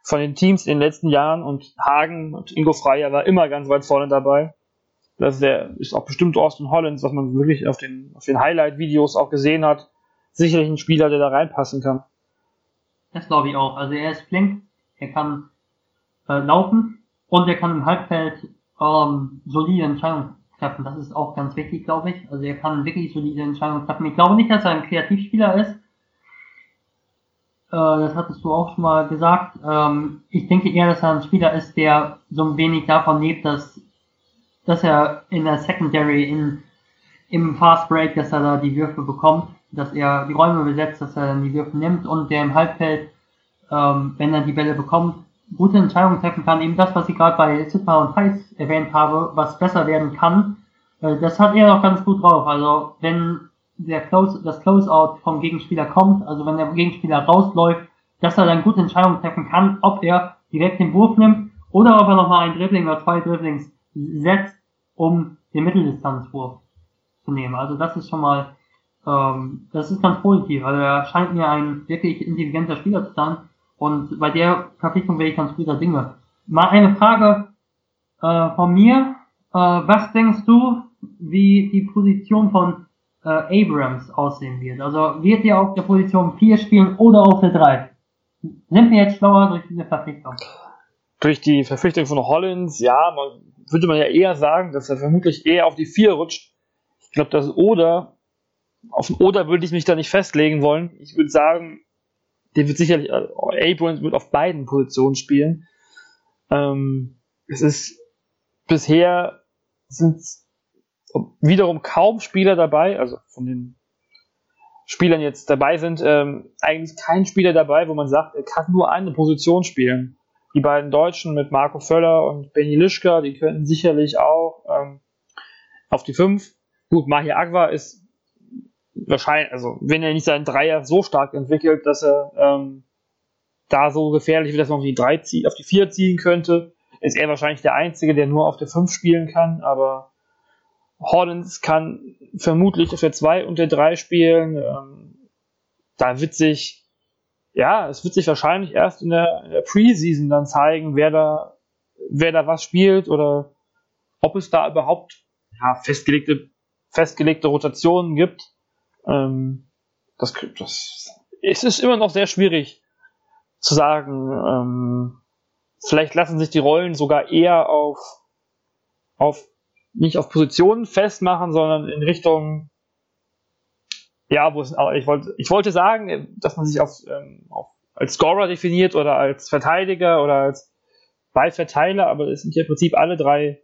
von den Teams in den letzten Jahren und Hagen und Ingo Freier war immer ganz weit vorne dabei. Das ist, der, ist auch bestimmt Austin Hollins, was man wirklich auf den, auf den Highlight-Videos auch gesehen hat. Sicherlich ein Spieler, der da reinpassen kann. Das glaube ich auch. Also er ist flink, er kann äh, laufen und er kann im Halbfeld ähm, solide Entscheidungen treffen. Das ist auch ganz wichtig, glaube ich. Also er kann wirklich solide Entscheidungen treffen. Ich glaube nicht, dass er ein Kreativspieler ist. Äh, das hattest du auch schon mal gesagt. Ähm, ich denke eher, dass er ein Spieler ist, der so ein wenig davon lebt, dass, dass er in der Secondary in, im Fast Break, dass er da die Würfe bekommt dass er die Räume besetzt, dass er dann die Würfe nimmt und der im Halbfeld, ähm, wenn er die Bälle bekommt, gute Entscheidungen treffen kann. Eben das, was ich gerade bei Zipper und Heiß erwähnt habe, was besser werden kann, äh, das hat er noch ganz gut drauf. Also wenn der Close, das Closeout vom Gegenspieler kommt, also wenn der Gegenspieler rausläuft, dass er dann gute Entscheidungen treffen kann, ob er direkt den Wurf nimmt oder ob er nochmal ein Dribbling oder zwei Dribblings setzt, um den Mitteldistanzwurf zu nehmen. Also das ist schon mal ähm, das ist ganz positiv. Also er scheint mir ein wirklich intelligenter Spieler zu sein. Und bei der Verpflichtung wäre ich ganz guter Dinge. Mal eine Frage äh, von mir. Äh, was denkst du, wie die Position von äh, Abrams aussehen wird? Also wird er auf der Position 4 spielen oder auf der 3? Sind wir jetzt schlauer durch diese Verpflichtung? Durch die Verpflichtung von Hollins, ja, man, würde man ja eher sagen, dass er vermutlich eher auf die 4 rutscht. Ich glaube, dass Oder auf den Oder würde ich mich da nicht festlegen wollen. Ich würde sagen, der wird sicherlich, äh, Abrams wird auf beiden Positionen spielen. Ähm, es ist bisher sind wiederum kaum Spieler dabei, also von den Spielern jetzt dabei sind, ähm, eigentlich kein Spieler dabei, wo man sagt, er kann nur eine Position spielen. Die beiden Deutschen mit Marco Völler und Benny Lischka, die könnten sicherlich auch ähm, auf die 5. Gut, Mahir Agwa ist wahrscheinlich, also wenn er nicht seinen Dreier so stark entwickelt, dass er ähm, da so gefährlich wird, dass man auf die drei ziehen, auf die vier ziehen könnte, ist er wahrscheinlich der Einzige, der nur auf der 5 spielen kann, aber Hollins kann vermutlich auf der 2 und der 3 spielen. Ähm, da wird sich, ja, es wird sich wahrscheinlich erst in der, in der Preseason dann zeigen, wer da, wer da was spielt oder ob es da überhaupt ja, festgelegte, festgelegte Rotationen gibt. Ähm, das, das, es ist immer noch sehr schwierig zu sagen. Ähm, vielleicht lassen sich die Rollen sogar eher auf, auf nicht auf Positionen festmachen, sondern in Richtung ja, wo es, ich wollte, ich wollte sagen, dass man sich auf, ähm, auf, als Scorer definiert oder als Verteidiger oder als Ballverteiler, aber es sind ja im Prinzip alle drei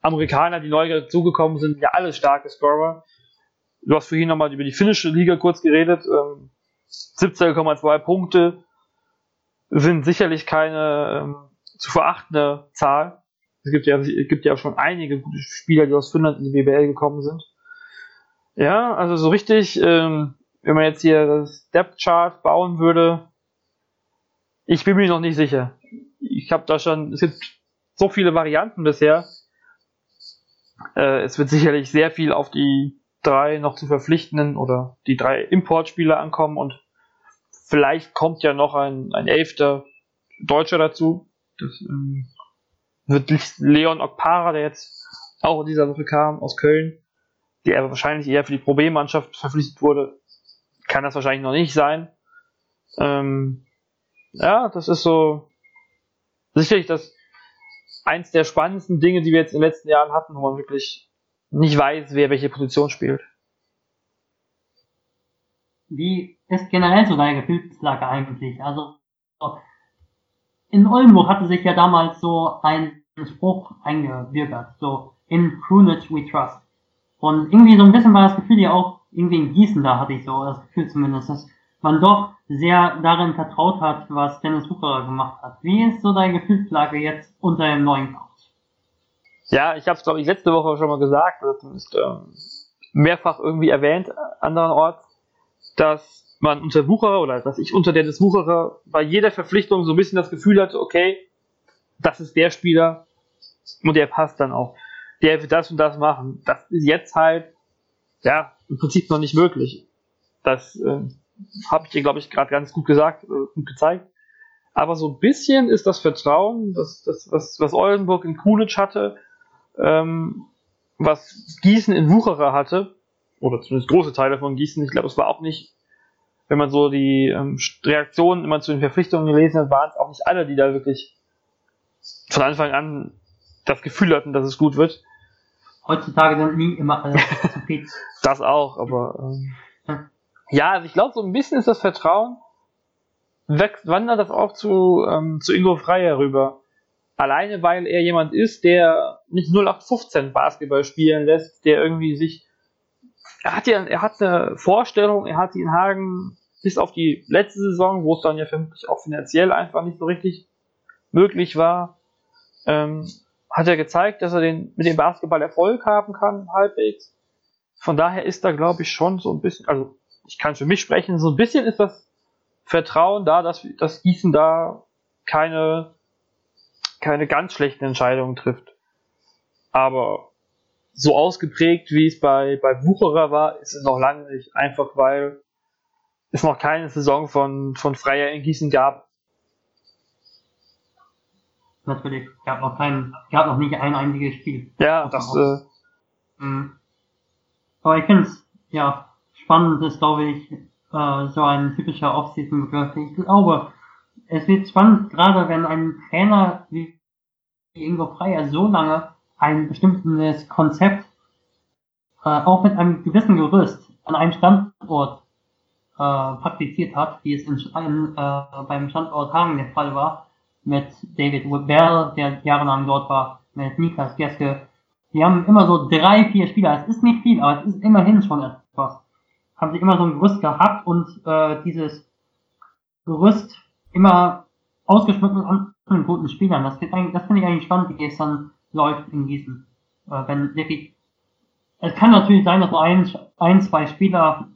Amerikaner, die neu dazugekommen sind, ja alle starke Scorer. Du hast vorhin nochmal über die finnische Liga kurz geredet. Ähm, 17,2 Punkte sind sicherlich keine ähm, zu verachtende Zahl. Es gibt ja, es gibt ja schon einige gute Spieler, die aus Finnland in die BBL gekommen sind. Ja, also so richtig, ähm, wenn man jetzt hier das Depth Chart bauen würde, ich bin mir noch nicht sicher. Ich habe da schon, es gibt so viele Varianten bisher. Äh, es wird sicherlich sehr viel auf die drei noch zu verpflichtenden oder die drei Importspieler ankommen und vielleicht kommt ja noch ein, ein elfter Deutscher dazu. Das ähm, wird Leon Okpara, der jetzt auch in dieser Woche kam aus Köln, der wahrscheinlich eher für die Problemmannschaft verpflichtet wurde, kann das wahrscheinlich noch nicht sein. Ähm, ja, das ist so sicherlich das eins der spannendsten Dinge, die wir jetzt in den letzten Jahren hatten, wo man wirklich nicht weiß, wer welche Position spielt. Wie ist generell so deine Gefühlslage eigentlich? Also in Oldenburg hatte sich ja damals so ein Spruch eingewirkt, so in Prunage we trust. Und irgendwie so ein bisschen war das Gefühl ja auch irgendwie in Gießen, da hatte ich so das Gefühl zumindest, dass man doch sehr darin vertraut hat, was Dennis Wucherer gemacht hat. Wie ist so deine Gefühlslage jetzt unter dem neuen Coach? Ja, ich habe es glaube ich letzte Woche schon mal gesagt, oder zumindest ähm, mehrfach irgendwie erwähnt, andernorts, dass man unter Wucherer oder dass ich unter Dennis Wucherer bei jeder Verpflichtung so ein bisschen das Gefühl hatte, okay, das ist der Spieler und der passt dann auch. Der wird das und das machen. Das ist jetzt halt, ja, im Prinzip noch nicht möglich. Das äh, habe ich dir, glaube ich, gerade ganz gut gesagt äh, und gezeigt. Aber so ein bisschen ist das Vertrauen, das, das, was, was Oldenburg in Kunitsch hatte, ähm, was Gießen in Wucherer hatte, oder zumindest große Teile von Gießen, ich glaube, es war auch nicht, wenn man so die ähm, Reaktionen immer zu den Verpflichtungen gelesen hat, waren es auch nicht alle, die da wirklich von Anfang an das Gefühl hatten, dass es gut wird. Heutzutage sind nie immer alle zufrieden. das auch, aber ähm, ja, also ich glaube, so ein bisschen ist das Vertrauen, wächst, wandert das auch zu, ähm, zu Ingo Freier rüber. Alleine, weil er jemand ist, der nicht 0815 Basketball spielen lässt, der irgendwie sich, er hat ja, er hat eine Vorstellung, er hat in Hagen bis auf die letzte Saison, wo es dann ja vermutlich auch finanziell einfach nicht so richtig möglich war, ähm, hat er gezeigt, dass er den, mit dem Basketball Erfolg haben kann, halbwegs. Von daher ist da, glaube ich, schon so ein bisschen, also ich kann für mich sprechen, so ein bisschen ist das Vertrauen da, dass, dass Gießen da keine, keine ganz schlechten Entscheidungen trifft. Aber so ausgeprägt, wie es bei, bei Wucherer war, ist es noch lange nicht. Einfach weil es noch keine Saison von, von Freier in Gießen gab. Natürlich, gab noch kein, gab noch nicht ein einziges Spiel. Ja, das, äh, mhm. Aber ich finde es, ja, spannend ist, glaube ich, äh, so ein typischer Off-Season-Begriff. Ich glaube, es wird spannend, gerade wenn ein Trainer wie Ingo Freier so lange ein bestimmtes Konzept äh, auch mit einem gewissen Gerüst an einem Standort äh, praktiziert hat, wie es in, äh, beim Standort Hagen der Fall war, mit David Bell, der jahrelang dort war, mit Niklas Geske. Die haben immer so drei, vier Spieler. Es ist nicht viel, aber es ist immerhin schon etwas haben sie immer so ein Gerüst gehabt und äh, dieses Gerüst immer ausgeschmückt mit anderen guten Spielern. Das, das finde ich eigentlich spannend, wie es dann läuft in Gießen. Äh, wenn wirklich, es kann natürlich sein, dass nur ein, ein, zwei Spieler,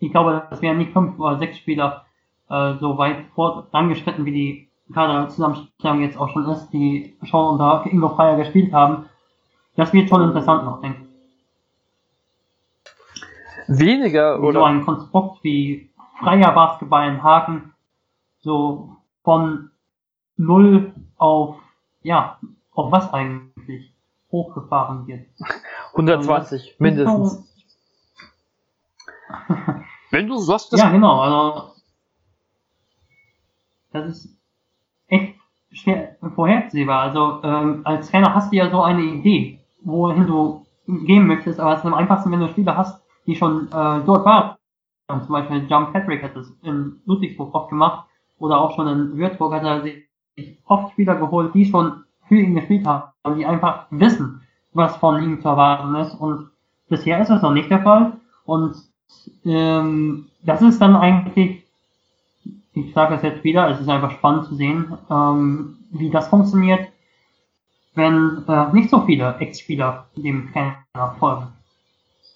ich glaube, das wären nicht fünf oder sechs Spieler, äh, so weit vorangeschritten, wie die Kader-Zusammenstellung jetzt auch schon ist, die schon unter Ingo Freier gespielt haben. Das wird schon interessant noch, denke ich weniger oder so ein Konstrukt wie freier Basketball in Haken so von null auf ja auf was eigentlich hochgefahren wird. 120 also mindestens. Wenn du sagst ja genau also das ist echt schwer vorhersehbar. Also ähm, als Trainer hast du ja so eine Idee wohin du gehen möchtest aber es ist am einfachsten wenn du Spieler hast die schon äh, dort waren. Zum Beispiel John Patrick hat das in Ludwigsburg oft gemacht oder auch schon in Würzburg hat er sich oft Spieler geholt, die schon für ihn gespielt haben und die einfach wissen, was von ihm zu erwarten ist. Und bisher ist das noch nicht der Fall. Und ähm, das ist dann eigentlich, ich sage es jetzt wieder, es ist einfach spannend zu sehen, ähm, wie das funktioniert, wenn äh, nicht so viele Ex-Spieler dem Trainer folgen.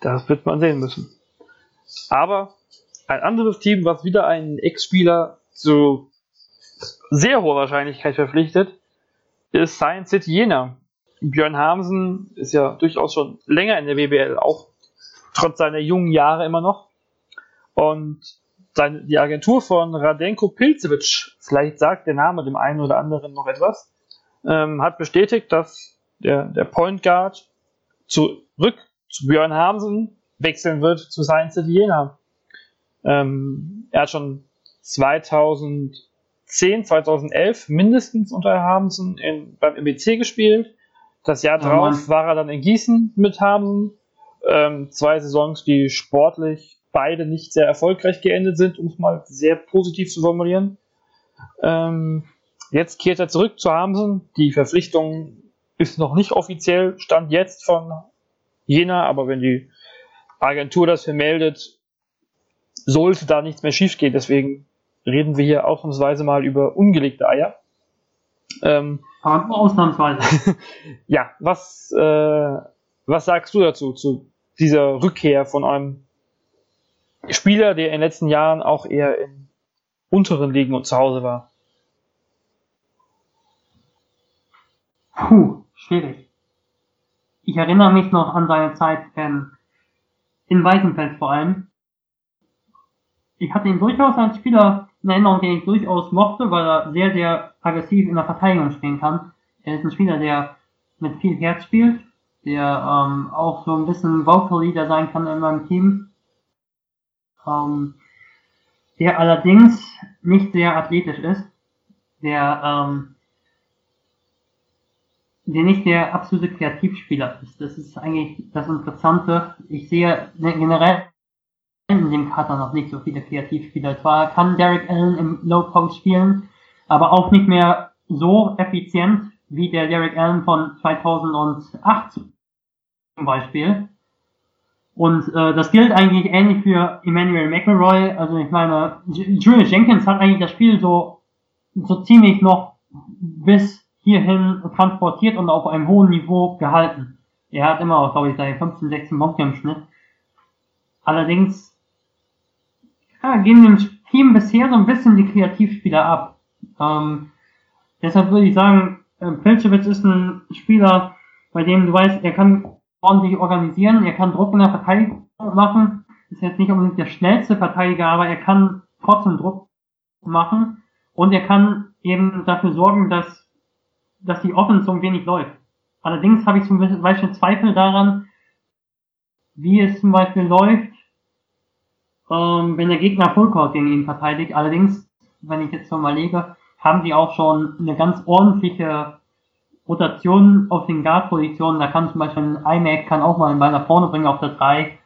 Das wird man sehen müssen. Aber ein anderes Team, was wieder einen Ex-Spieler zu sehr hoher Wahrscheinlichkeit verpflichtet, ist Science City Jena. Björn Hamsen ist ja durchaus schon länger in der WBL, auch trotz seiner jungen Jahre immer noch. Und seine, die Agentur von Radenko Pilcevic, vielleicht sagt der Name dem einen oder anderen noch etwas, ähm, hat bestätigt, dass der, der Point Guard zurück zu Björn Hamsen wechseln wird zu Science City Jena. Ähm, er hat schon 2010, 2011 mindestens unter Hamsen in, beim MBC gespielt. Das Jahr oh drauf war er dann in Gießen mit Hamsen. Ähm, zwei Saisons, die sportlich beide nicht sehr erfolgreich geendet sind, um es mal sehr positiv zu formulieren. Ähm, jetzt kehrt er zurück zu Hamsen. Die Verpflichtung ist noch nicht offiziell, stand jetzt von Jena, aber wenn die Agentur das vermeldet, sollte da nichts mehr schiefgehen. Deswegen reden wir hier ausnahmsweise mal über ungelegte Eier. Ähm, ausnahmsweise. ja, was, äh, was sagst du dazu, zu dieser Rückkehr von einem Spieler, der in den letzten Jahren auch eher in unteren Ligen und zu Hause war? Puh, schwierig. Ich erinnere mich noch an seine Zeit ähm, in Weißenfels vor allem. Ich hatte ihn durchaus als Spieler in Erinnerung, den ich durchaus mochte, weil er sehr, sehr aggressiv in der Verteidigung stehen kann. Er ist ein Spieler, der mit viel Herz spielt, der ähm, auch so ein bisschen Vocal Leader sein kann in meinem Team. Ähm, der allerdings nicht sehr athletisch ist, der ähm, der nicht der absolute Kreativspieler ist. Das ist eigentlich das Interessante. Ich sehe generell in dem Kater noch nicht so viele Kreativspieler. Zwar kann Derek Allen im Low Post spielen, aber auch nicht mehr so effizient wie der Derek Allen von 2008 zum Beispiel. Und äh, das gilt eigentlich ähnlich für Emmanuel McElroy. Also ich meine, Julius Jenkins hat eigentlich das Spiel so so ziemlich noch bis hierhin transportiert und auf einem hohen Niveau gehalten. Er hat immer, glaube ich, seine 15, 16 Punkte im Schnitt. Allerdings ja, gehen dem Team bisher so ein bisschen die Kreativspieler ab. Ähm, deshalb würde ich sagen, äh, Pilchewitz ist ein Spieler, bei dem du weißt, er kann ordentlich organisieren, er kann Druck in der Verteidigung machen, ist jetzt nicht unbedingt der schnellste Verteidiger, aber er kann trotzdem Druck machen und er kann eben dafür sorgen, dass dass die Offense so ein wenig läuft. Allerdings habe ich zum Beispiel Zweifel daran, wie es zum Beispiel läuft, ähm, wenn der Gegner Fullcourt gegen ihn verteidigt. Allerdings, wenn ich jetzt so mal lege, haben die auch schon eine ganz ordentliche Rotation auf den Guard-Positionen. Da kann zum Beispiel ein iMac kann auch mal einen Ball nach vorne bringen auf der 3.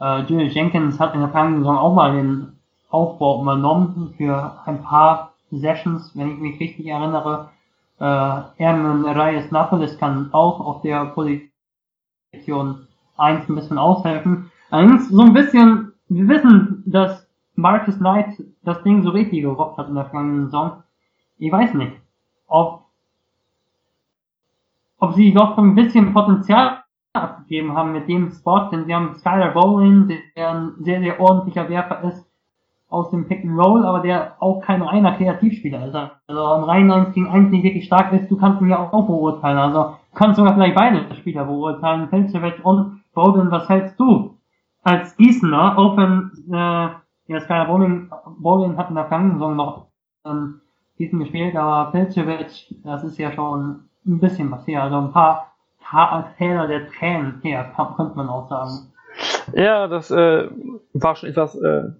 Äh, Julius Jenkins hat in der vergangenen Saison auch mal den Aufbau übernommen für ein paar Sessions, wenn ich mich richtig erinnere. Äh, Hermann Reyes Napolis kann auch auf der Position 1 ein bisschen aushelfen. Allerdings so ein bisschen, wir wissen, dass Marcus Knight das Ding so richtig gerockt hat in der vergangenen Saison. Ich weiß nicht, ob, ob sie doch ein bisschen Potenzial abgegeben haben mit dem Spot, denn sie haben Skylar Bowling, der ein sehr, sehr ordentlicher Werfer ist, aus dem Pick and Roll, aber der auch kein reiner Kreativspieler ist. Also ein rein 1 gegen 1 nicht wirklich stark ist, du kannst ihn ja auch beurteilen. Also du kannst sogar vielleicht beide Spieler beurteilen, Felcevic und Bowden, was hältst du als Gießener, auch wenn äh, ja, Skylar Bowling, Bowling hat in der vergangenen Saison noch ähm, Gießen gespielt, aber Felcevic, das ist ja schon ein bisschen was her. Also ein paar Fehler der Tränen her, könnte man auch sagen. Ja, das äh, war schon etwas äh,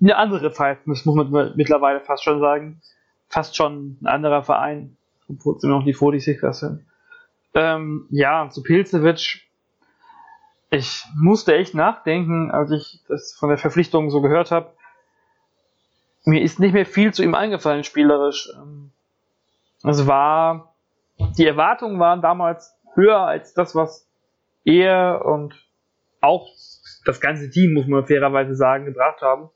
eine andere Zeit, das muss man mittlerweile fast schon sagen. Fast schon ein anderer Verein, obwohl sie noch die 46 sind. Ähm, ja, zu Pilzewitsch. Ich musste echt nachdenken, als ich das von der Verpflichtung so gehört habe. Mir ist nicht mehr viel zu ihm eingefallen, spielerisch. Ähm, es war, die Erwartungen waren damals höher als das, was er und auch das ganze Team, muss man fairerweise sagen, gebracht haben.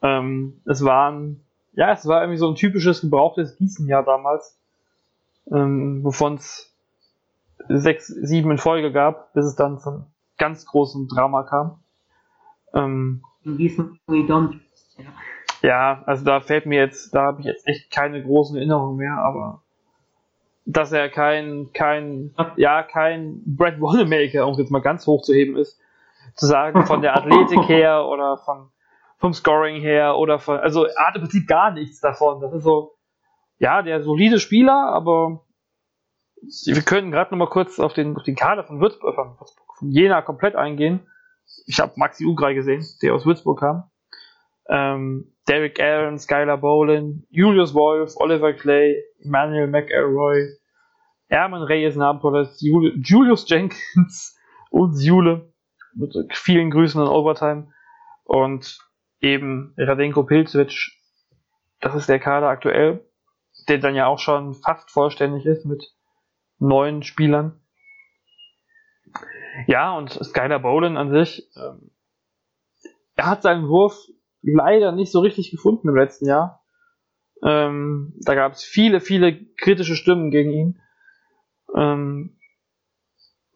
Ähm, es waren, ja, es war irgendwie so ein typisches gebrauchtes Gießenjahr damals, ähm, wovon es sechs, sieben in Folge gab, bis es dann zum ganz großen Drama kam. Ähm, ja, also da fällt mir jetzt, da habe ich jetzt echt keine großen Erinnerungen mehr, aber dass er kein, kein, ja, kein Brad Wanamaker, um jetzt mal ganz hoch zu heben ist, zu sagen, von der Athletik her oder von, vom Scoring her oder von, also er hat im Prinzip gar nichts davon. Das ist so, ja, der solide Spieler, aber wir können gerade noch mal kurz auf den, auf den Kader von Würzburg, von, von Jena komplett eingehen. Ich habe Maxi Ugrei gesehen, der aus Würzburg kam. Ähm, Derek Allen, Skylar Bolin, Julius Wolf, Oliver Clay, Emmanuel McElroy, Erman Reyes Napoles, Julius Jenkins und Jule mit vielen Grüßen an Overtime und eben Radenko Pilzwitsch. Das ist der Kader aktuell, der dann ja auch schon fast vollständig ist mit neun Spielern. Ja, und Skylar Bolin an sich, ähm, er hat seinen Wurf leider nicht so richtig gefunden im letzten Jahr. Ähm, da gab es viele, viele kritische Stimmen gegen ihn. Ähm,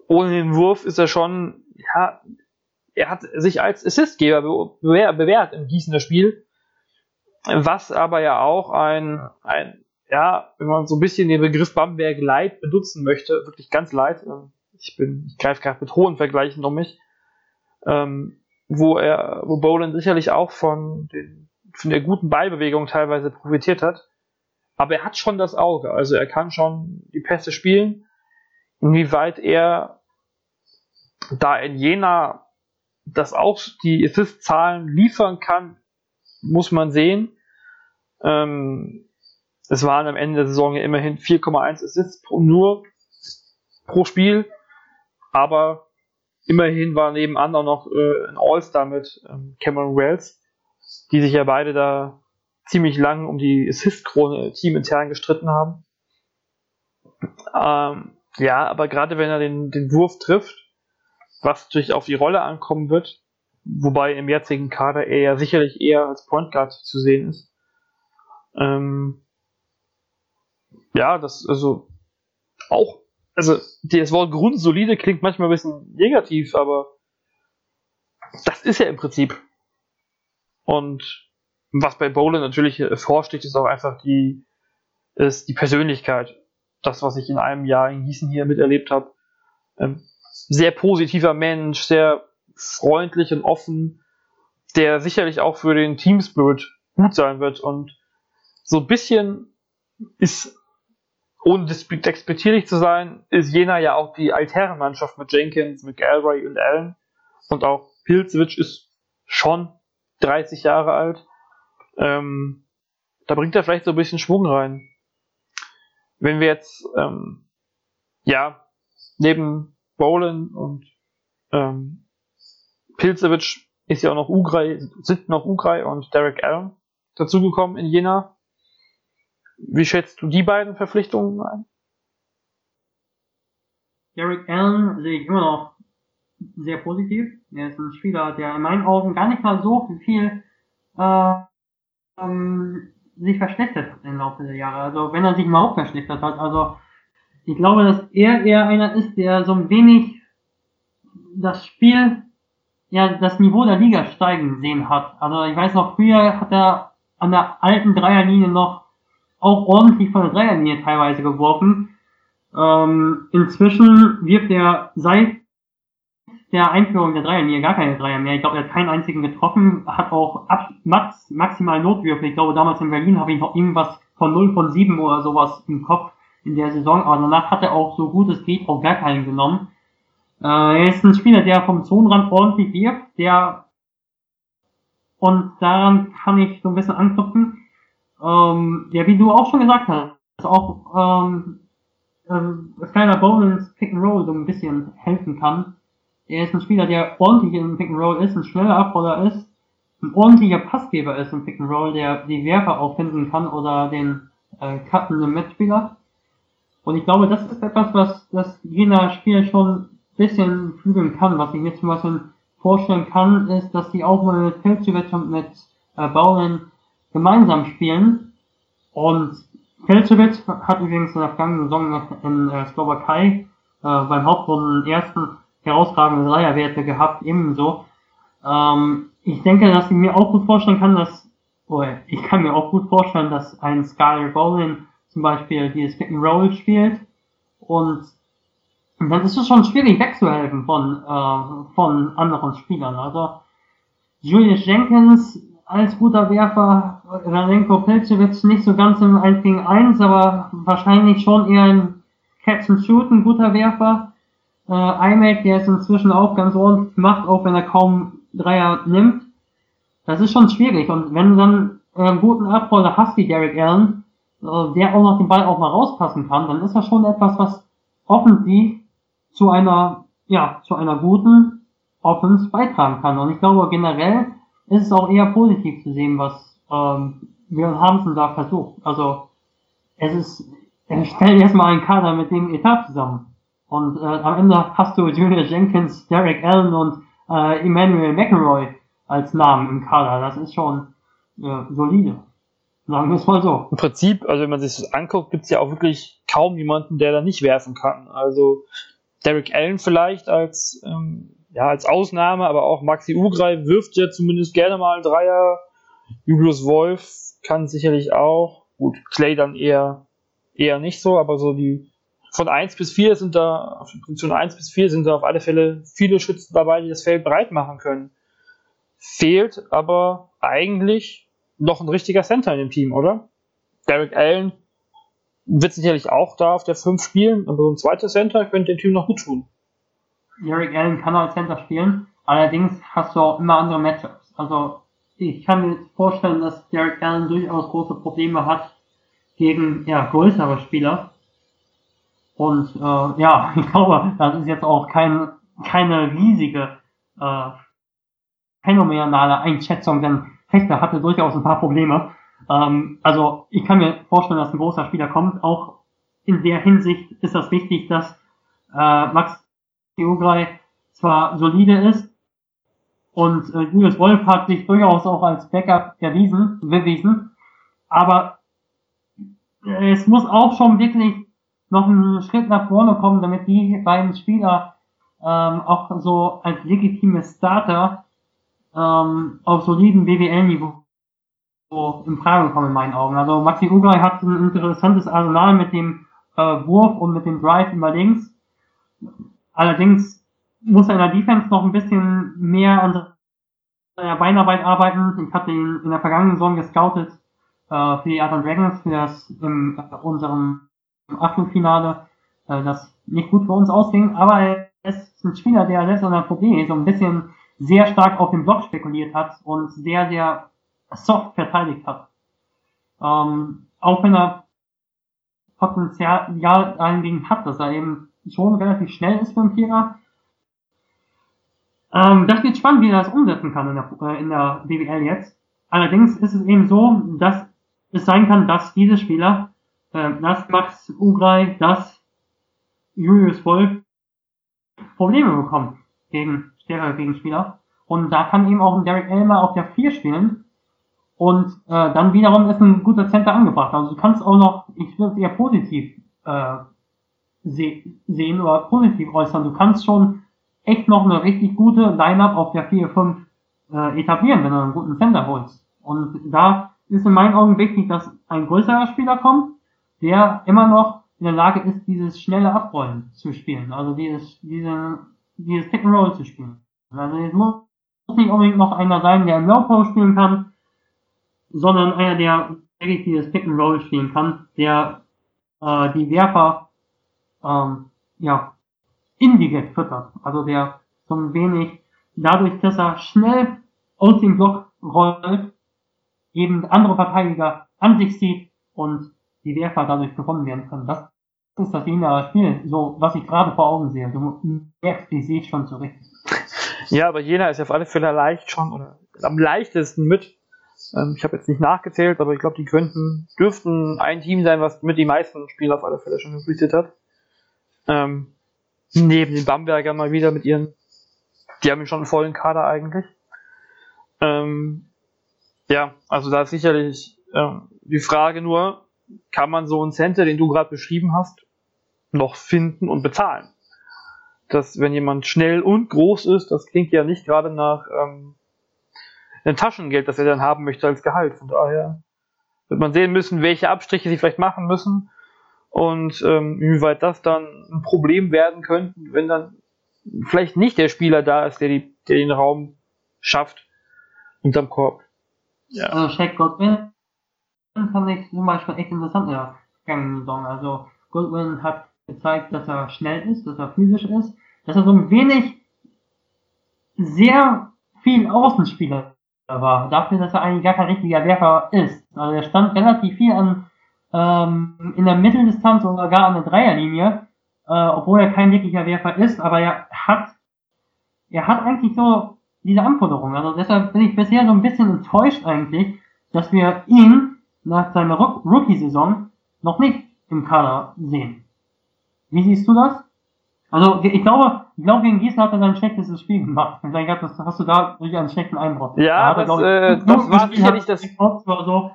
ohne den Wurf ist er schon, ja, er hat sich als Assistgeber bewährt im Gießener Spiel, was aber ja auch ein, ein, ja, wenn man so ein bisschen den Begriff Bamberg Light benutzen möchte, wirklich ganz leid, ähm, ich bin, ich greife gerade mit hohen Vergleichen um mich, ähm, wo er, wo Boland sicherlich auch von, den, von der guten Ballbewegung teilweise profitiert hat. Aber er hat schon das Auge, also er kann schon die Pässe spielen. Inwieweit er da in Jena das auch die Assist-Zahlen liefern kann, muss man sehen. Ähm, es waren am Ende der Saison ja immerhin 4,1 Assists nur pro Spiel, aber immerhin war nebenan auch noch äh, ein All-Star mit ähm, Cameron Wells, die sich ja beide da ziemlich lang um die Assist-Krone teamintern gestritten haben. Ähm, ja, aber gerade wenn er den, den Wurf trifft, was natürlich auf die Rolle ankommen wird, wobei im jetzigen Kader er ja sicherlich eher als Point Guard zu sehen ist. Ähm, ja, das, also, auch, also, das Wort grundsolide klingt manchmal ein bisschen negativ, aber das ist ja im Prinzip. Und was bei Bowlen natürlich hervorsticht, ist auch einfach die, ist die Persönlichkeit. Das, was ich in einem Jahr in Gießen hier miterlebt habe. Ähm, sehr positiver Mensch, sehr freundlich und offen, der sicherlich auch für den Team Spirit gut sein wird und so ein bisschen ist, ohne despektierlich zu sein, ist Jena ja auch die Altherrenmannschaft mit Jenkins, mit Galway und Allen und auch Pilzwitsch ist schon 30 Jahre alt. Ähm, da bringt er vielleicht so ein bisschen Schwung rein. Wenn wir jetzt, ähm, ja, neben Bolan und ähm, Pilzewitsch ist ja auch noch Ugrai, sind noch Ugrai und Derek Allen dazugekommen in Jena. Wie schätzt du die beiden Verpflichtungen ein? Derek Allen sehe ich immer noch sehr positiv. Er ist ein Spieler, der in meinen Augen gar nicht mal so viel äh, ähm, sich verschlechtert im Laufe der Jahre. Also wenn er sich mal auch verschlechtert hat. Also ich glaube, dass er eher einer ist, der so ein wenig das Spiel, ja, das Niveau der Liga steigen sehen hat. Also ich weiß noch, früher hat er an der alten Dreierlinie noch auch ordentlich von der Dreierlinie teilweise geworfen. Ähm, inzwischen wirft er seit der Einführung der Dreierlinie gar keine Dreier mehr. Ich glaube, er hat keinen einzigen getroffen, hat auch ab, max, maximal Notwürfe. Ich glaube, damals in Berlin habe ich noch irgendwas von 0 von 7 oder sowas im Kopf in der Saison, aber danach hat er auch so gut es geht auch gar keinen genommen. Äh, er ist ein Spieler, der vom Zonenrand ordentlich wirft, der und daran kann ich so ein bisschen anknüpfen. Ähm, ja, wie du auch schon gesagt hast, auch ähm, äh, Skylar Bowens Pick and Roll so ein bisschen helfen kann. Er ist ein Spieler, der ordentlich im Pick and Roll ist, ein schneller Abroller ist, ein ordentlicher Passgeber ist im Pick and Roll, der die Werfer auffinden kann oder den äh, cuttenden Mitspieler. Und ich glaube, das ist etwas, was das jener Spiel schon ein bisschen flügeln kann. Was ich mir zum Beispiel vorstellen kann, ist, dass die auch mal mit Felzovic und mit äh, Baulen gemeinsam spielen. Und Felzovic hat übrigens in der vergangenen Saison in äh, Slowakei äh, beim Hauptrunden ersten herausragende Dreierwerte gehabt, ebenso. Ähm, ich denke, dass ich mir auch gut vorstellen kann, dass, oder ich kann mir auch gut vorstellen, dass ein Skyler Bowling zum Beispiel dieses Pick and Roll spielt und dann ist es schon schwierig wegzuhelfen von, äh, von anderen Spielern. Also Julius Jenkins als guter Werfer, Radenko Pilcevic nicht so ganz im 1 gegen 1, aber wahrscheinlich schon eher ein Catch and Shoot, ein guter Werfer. Äh, iMac, der es inzwischen auch ganz ordentlich macht, auch wenn er kaum Dreier nimmt. Das ist schon schwierig. Und wenn du dann äh, einen guten Abroller hast wie Derek Allen, äh, der auch noch den Ball auch mal rauspassen kann, dann ist das schon etwas, was offensiv zu einer, ja, zu einer guten Offense beitragen kann. Und ich glaube generell ist es auch eher positiv zu sehen, was ähm, Björn Hansen da versucht. Also es ist, er stellt erstmal einen Kader mit dem Etat zusammen. Und äh, am Ende hast du Junior Jenkins, Derek Allen und äh, Emmanuel McElroy als Namen im Kader. Das ist schon äh, solide. Sagen wir es mal so. Im Prinzip, also wenn man sich das anguckt, gibt es ja auch wirklich kaum jemanden, der da nicht werfen kann. Also Derek Allen vielleicht als, ähm, ja, als Ausnahme, aber auch Maxi Ugrai wirft ja zumindest gerne mal einen Dreier. Julius Wolf kann sicherlich auch. Gut, Clay dann eher, eher nicht so, aber so die von 1 bis 4 sind da, auf Position 1 bis 4 sind da auf alle Fälle viele Schützen dabei, die das Feld breit machen können. Fehlt aber eigentlich noch ein richtiger Center in dem Team, oder? Derek Allen wird sicherlich auch da auf der 5 spielen, aber so ein zweiter Center könnte dem Team noch gut tun. Derek Allen kann als Center spielen, allerdings hast du auch immer andere Matchups. Also ich kann mir vorstellen, dass Derek Allen durchaus große Probleme hat gegen ja, größere Spieler. Und äh, ja, ich glaube, das ist jetzt auch kein, keine riesige äh, phänomenale Einschätzung, denn Fechter hatte durchaus ein paar Probleme. Ähm, also ich kann mir vorstellen, dass ein großer Spieler kommt. Auch in der Hinsicht ist das wichtig, dass äh, Max Ugrai zwar solide ist und äh, Julius Wolf hat sich durchaus auch als Backup erwiesen, bewiesen, aber es muss auch schon wirklich noch einen Schritt nach vorne kommen, damit die beiden Spieler ähm, auch so als legitime Starter ähm, auf soliden BWL-Niveau in Frage kommen in meinen Augen. Also Maxi Ugrai hat ein interessantes Arsenal mit dem äh, Wurf und mit dem Drive über links. Allerdings muss er in der Defense noch ein bisschen mehr an seiner Beinarbeit arbeiten. Ich hatte ihn in der vergangenen Saison gescoutet äh, für die Art Dragons, für das in äh, unserem Achtelfinale, äh, das nicht gut für uns ausging, aber er ist ein Spieler, der selbst an der Problem so ein bisschen sehr stark auf dem Block spekuliert hat und sehr, sehr soft verteidigt hat. Ähm, auch wenn er Potenzial dahingegen hat, dass er eben schon relativ schnell ist für einen Vierer. Ähm, das wird spannend, wie er das umsetzen kann in der, äh, in der BWL jetzt. Allerdings ist es eben so, dass es sein kann, dass diese Spieler, äh, dass Max Ugrai, dass Julius Wolf Probleme bekommen gegen stärkere Gegenspieler. Und da kann eben auch ein Derek Elmer auf der 4 spielen. Und äh, dann wiederum ist ein guter Center angebracht. Also du kannst auch noch, ich würde es eher positiv äh, sehen oder positiv äußern. Du kannst schon echt noch eine richtig gute Line-Up auf der 4-5 äh, etablieren, wenn du einen guten Center holst. Und da ist in meinen Augen wichtig, dass ein größerer Spieler kommt, der immer noch in der Lage ist, dieses schnelle Abrollen zu spielen. Also dieses, diese, dieses Pick and Roll zu spielen. Also es muss nicht unbedingt noch einer sein, der im Low spielen kann, sondern einer, der wirklich dieses Pick and Roll spielen kann, der äh, die Werfer ähm, ja, indirekt füttert. Also der so ein wenig dadurch, dass er schnell aus dem Block rollt, eben andere Verteidiger an sich zieht und die Werfer dadurch gewonnen werden können. Das ist das lineare Spiel, so was ich gerade vor Augen sehe. Du merkst, ich sehe schon zurecht. Ja, aber Jena ist auf alle Fälle leicht schon oder am leichtesten mit. Ähm, ich habe jetzt nicht nachgezählt, aber ich glaube, die könnten, dürften ein Team sein, was mit die meisten Spiele auf alle Fälle schon gespielt hat. Ähm, neben den Bamberger mal wieder mit ihren, die haben schon einen vollen Kader eigentlich. Ähm, ja, also da ist sicherlich ähm, die Frage nur, kann man so einen Center, den du gerade beschrieben hast, noch finden und bezahlen? Dass wenn jemand schnell und groß ist, das klingt ja nicht gerade nach ähm, einem Taschengeld, das er dann haben möchte als Gehalt. Von daher wird man sehen müssen, welche Abstriche sie vielleicht machen müssen und ähm, inwieweit das dann ein Problem werden könnte, wenn dann vielleicht nicht der Spieler da ist, der, die, der den Raum schafft unterm Korb. Ja. Also Shaq Godwin fand ich zum Beispiel echt interessant in der vergangenen Saison. Also Godwin hat gezeigt, dass er schnell ist, dass er physisch ist, dass er so ein wenig sehr viel Außenspieler war. Dafür, dass er eigentlich gar kein richtiger Werfer ist. Also er stand relativ viel an ähm, in der Mitteldistanz oder gar an der Dreierlinie, äh, obwohl er kein wirklicher Werfer ist, aber er hat er hat eigentlich so diese Anforderungen. Also deshalb bin ich bisher so ein bisschen enttäuscht eigentlich, dass wir ihn nach seiner Rookie-Saison noch nicht im Kader sehen. Wie siehst du das? Also ich glaube, ich glaube gegen Gießen hat er ein schlechtestes Spiel gemacht. Vielleicht hast, hast du da wirklich einen schlechten Eindruck. Ja, da das, er, äh, das war sicherlich das, so.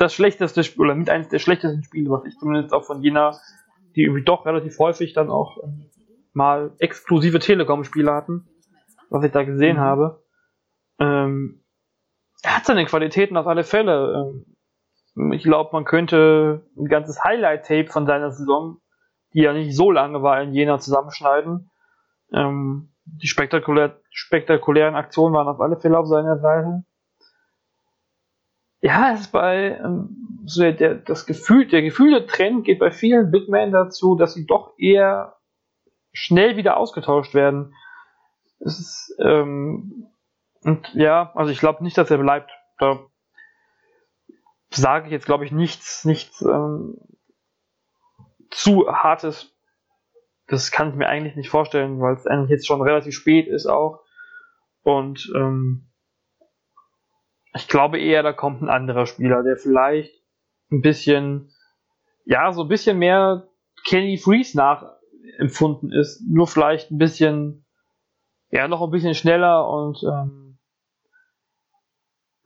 Das schlechteste Spiel, oder mit eines der schlechtesten Spiele, was ich zumindest auch von Jena, die irgendwie doch relativ häufig dann auch ähm, mal exklusive Telekom-Spiele hatten, was ich da gesehen mhm. habe. Ähm, er hat seine Qualitäten auf alle Fälle. Ähm, ich glaube, man könnte ein ganzes Highlight-Tape von seiner Saison die ja nicht so lange war, in Jena zusammenschneiden. Ähm, die spektakulär, spektakulären Aktionen waren auf alle Fälle auf seiner Seite. Ja, es ist bei ähm, so der, das Gefühl, der gefühlte Trend geht bei vielen Big Men dazu, dass sie doch eher schnell wieder ausgetauscht werden. Es ist, ähm, und ja, also ich glaube nicht, dass er bleibt. Da sage ich jetzt, glaube ich, nichts, nichts ähm, zu hartes, das kann ich mir eigentlich nicht vorstellen, weil es eigentlich jetzt schon relativ spät ist auch. Und ähm, ich glaube eher, da kommt ein anderer Spieler, der vielleicht ein bisschen, ja, so ein bisschen mehr Kenny Freeze nachempfunden ist. Nur vielleicht ein bisschen, ja, noch ein bisschen schneller und ähm,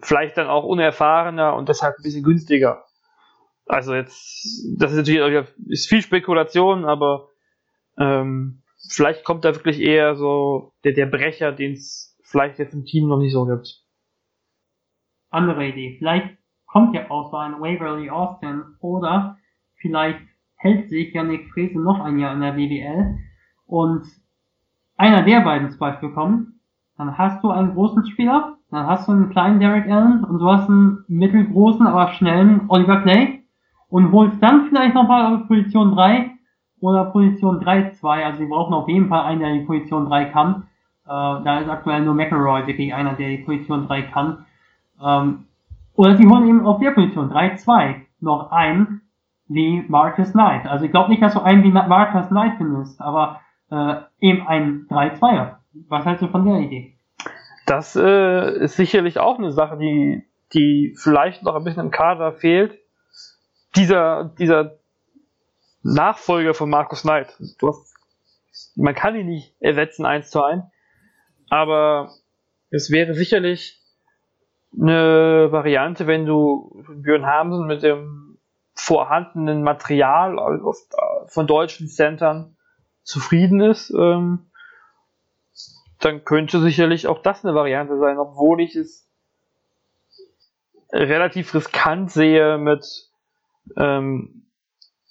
vielleicht dann auch unerfahrener und deshalb ein bisschen günstiger. Also jetzt, das ist natürlich ist viel Spekulation, aber ähm, vielleicht kommt da wirklich eher so der, der Brecher, den es vielleicht jetzt im Team noch nicht so gibt. Andere Idee. Vielleicht kommt ja auch so ein Waverly Austin oder vielleicht hält sich Janik Frese noch ein Jahr in der BBL und einer der beiden zum Beispiel kommt, dann hast du einen großen Spieler, dann hast du einen kleinen Derek Allen und du hast einen mittelgroßen, aber schnellen Oliver Clay und holst dann vielleicht nochmal auf Position 3 oder Position 3-2. Also sie brauchen auf jeden Fall einen, der die Position 3 kann. Äh, da ist aktuell nur McElroy wirklich einer, der die Position 3 kann. Ähm, oder sie holen eben auf der Position 3-2 noch einen wie Marcus Knight. Also ich glaube nicht, dass du einen wie Marcus Knight findest, aber äh, eben einen 3-2er. Was hältst du von der Idee? Das äh, ist sicherlich auch eine Sache, die, die vielleicht noch ein bisschen im Kader fehlt dieser, dieser Nachfolger von Markus Knight. Hast, man kann ihn nicht ersetzen eins zu eins, aber es wäre sicherlich eine Variante, wenn du Björn Hamsen mit dem vorhandenen Material von deutschen Centern zufrieden ist, ähm, dann könnte sicherlich auch das eine Variante sein, obwohl ich es relativ riskant sehe mit ähm,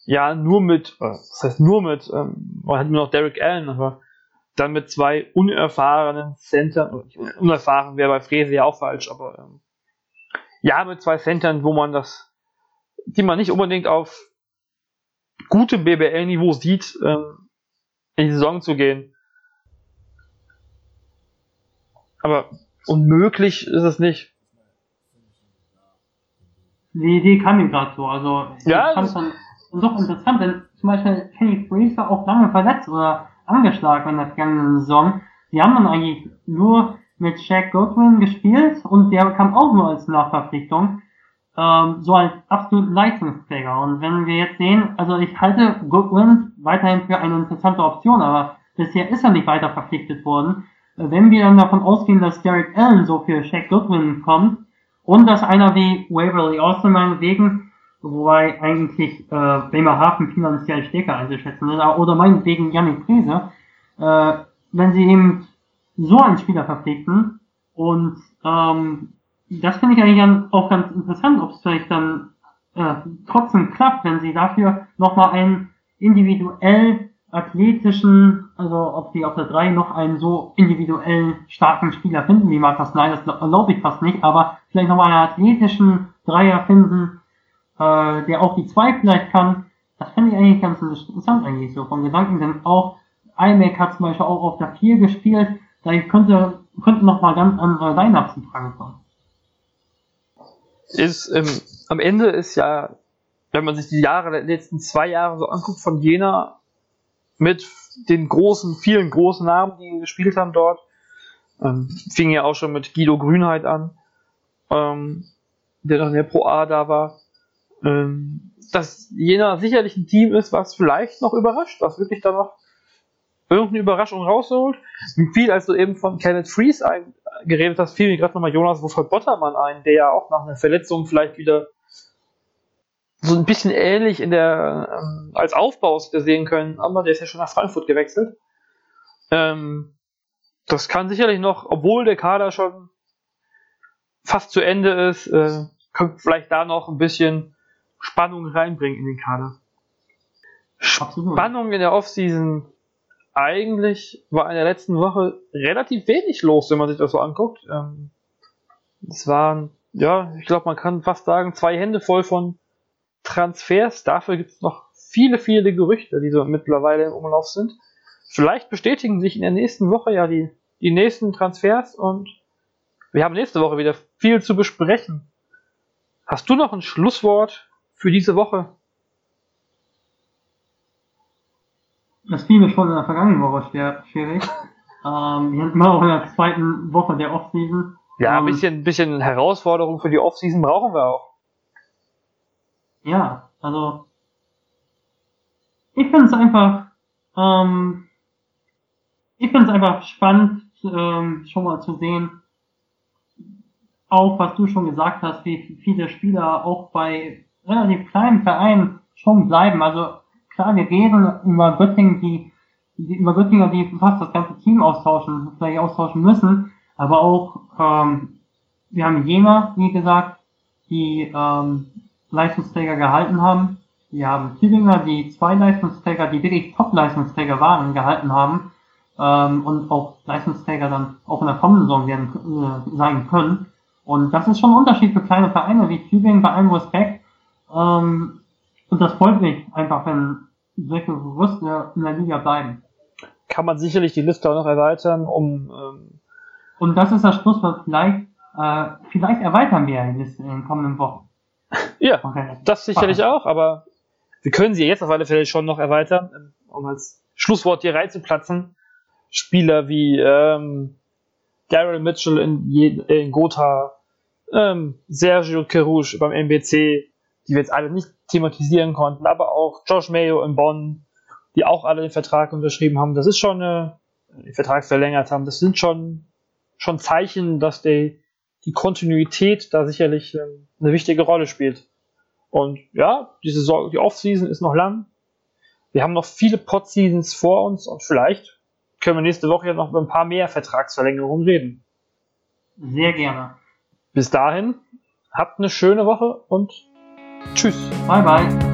ja, nur mit, äh, das heißt nur mit, ähm, man hat nur noch Derek Allen, aber dann mit zwei unerfahrenen Centern, unerfahren wäre bei Frese ja auch falsch, aber ähm, ja, mit zwei Centern, wo man das, die man nicht unbedingt auf gutem BBL-Niveau sieht, ähm, in die Saison zu gehen. Aber unmöglich ist es nicht. Die Idee kam mir gerade so. Also ja, ich fand es dann doch interessant, denn zum Beispiel Kenny war auch lange verletzt oder angeschlagen in der vergangenen Saison. Die haben dann eigentlich nur mit Shaq Godwin gespielt und der kam auch nur als Nachverpflichtung. Ähm, so als absoluten Leistungsträger. Und wenn wir jetzt sehen, also ich halte Godwin weiterhin für eine interessante Option, aber bisher ist er nicht weiter verpflichtet worden. Wenn wir dann davon ausgehen, dass Derek Allen so für Shaq Godwin kommt, und dass einer wie Waverly Austin meinetwegen, wobei eigentlich äh, Bremerhaven finanziell stärker einzuschätzen ist, oder meinetwegen Yannick Friese, äh, wenn sie eben so einen Spieler verpflichten und ähm, das finde ich eigentlich auch ganz interessant, ob es vielleicht dann äh, trotzdem klappt, wenn sie dafür nochmal einen individuell athletischen, also ob sie auf der 3 noch einen so individuell starken Spieler finden wie Marcus Nein, das glaube ich fast nicht, aber vielleicht nochmal einen athletischen Dreier finden, äh, der auch die 2 vielleicht kann, das fände ich eigentlich ganz interessant eigentlich so vom Gedanken, denn auch iMac hat zum Beispiel auch auf der 4 gespielt, da könnte, könnten nochmal ganz andere Lineups in Frage kommen. Ist, ähm, am Ende ist ja, wenn man sich die Jahre, der letzten zwei Jahre so anguckt von Jena, mit den großen, vielen großen Namen, die gespielt haben dort. Ähm, fing ja auch schon mit Guido Grünheit an, ähm, der noch in der Pro A da war. Ähm, dass Jena sicherlich ein Team ist, was vielleicht noch überrascht, was wirklich da noch irgendeine Überraschung rausholt. Viel, als du eben von Kenneth Fries geredet hast, fiel mir gerade nochmal Jonas Wolfgang Bottermann ein, der ja auch nach einer Verletzung vielleicht wieder so ein bisschen ähnlich in der ähm, als Aufbau sehen können, aber der ist ja schon nach Frankfurt gewechselt. Ähm, das kann sicherlich noch, obwohl der Kader schon fast zu Ende ist, äh, kann vielleicht da noch ein bisschen Spannung reinbringen in den Kader. Absolut. Spannung in der Offseason eigentlich war in der letzten Woche relativ wenig los, wenn man sich das so anguckt. Ähm, es waren, ja, ich glaube, man kann fast sagen, zwei Hände voll von Transfers. Dafür gibt es noch viele, viele Gerüchte, die so mittlerweile im Umlauf sind. Vielleicht bestätigen sich in der nächsten Woche ja die, die nächsten Transfers und wir haben nächste Woche wieder viel zu besprechen. Hast du noch ein Schlusswort für diese Woche? Das fiel mir schon in der vergangenen Woche schwierig. ähm, wir sind immer auch in der zweiten Woche der Offseason. Ja, ein ähm, bisschen, bisschen Herausforderung für die Offseason brauchen wir auch ja, also ich finde es einfach, ähm, ich finde es einfach spannend, ähm, schon mal zu sehen, auch was du schon gesagt hast, wie viele Spieler auch bei relativ kleinen Vereinen schon bleiben. Also klar, wir reden über Göttingen, die, die über Göttinger, die fast das ganze Team austauschen, vielleicht austauschen müssen, aber auch ähm, wir haben Jena, wie gesagt, die ähm, Leistungsträger gehalten haben. Wir haben Tübinger, die zwei Leistungsträger, die wirklich Top-Leistungsträger waren, gehalten haben ähm, und auch Leistungsträger dann auch in der kommenden Saison werden äh, sein können. Und das ist schon ein Unterschied für kleine Vereine wie Tübingen bei allem Respekt. Ähm, und das freut mich einfach, wenn solche Gerüste in der Liga bleiben. Kann man sicherlich die Liste auch noch erweitern, um ähm und das ist das Schlusswort. Vielleicht, äh, vielleicht erweitern wir die Liste in den kommenden Wochen. Ja, okay. das sicherlich auch, aber wir können sie jetzt auf alle Fälle schon noch erweitern, um als Schlusswort hier reinzuplatzen. Spieler wie ähm, Daryl Mitchell in, in Gotha, ähm, Sergio Kerouche beim MBC, die wir jetzt alle nicht thematisieren konnten, aber auch Josh Mayo in Bonn, die auch alle den Vertrag unterschrieben haben. Das ist schon eine, den Vertrag verlängert haben. Das sind schon, schon Zeichen, dass die, die Kontinuität da sicherlich ähm, eine wichtige Rolle spielt. Und ja, die Saison, die Offseason ist noch lang. Wir haben noch viele Pod-Seasons vor uns und vielleicht können wir nächste Woche ja noch über ein paar mehr Vertragsverlängerungen reden. Sehr gerne. Bis dahin, habt eine schöne Woche und tschüss. Bye bye.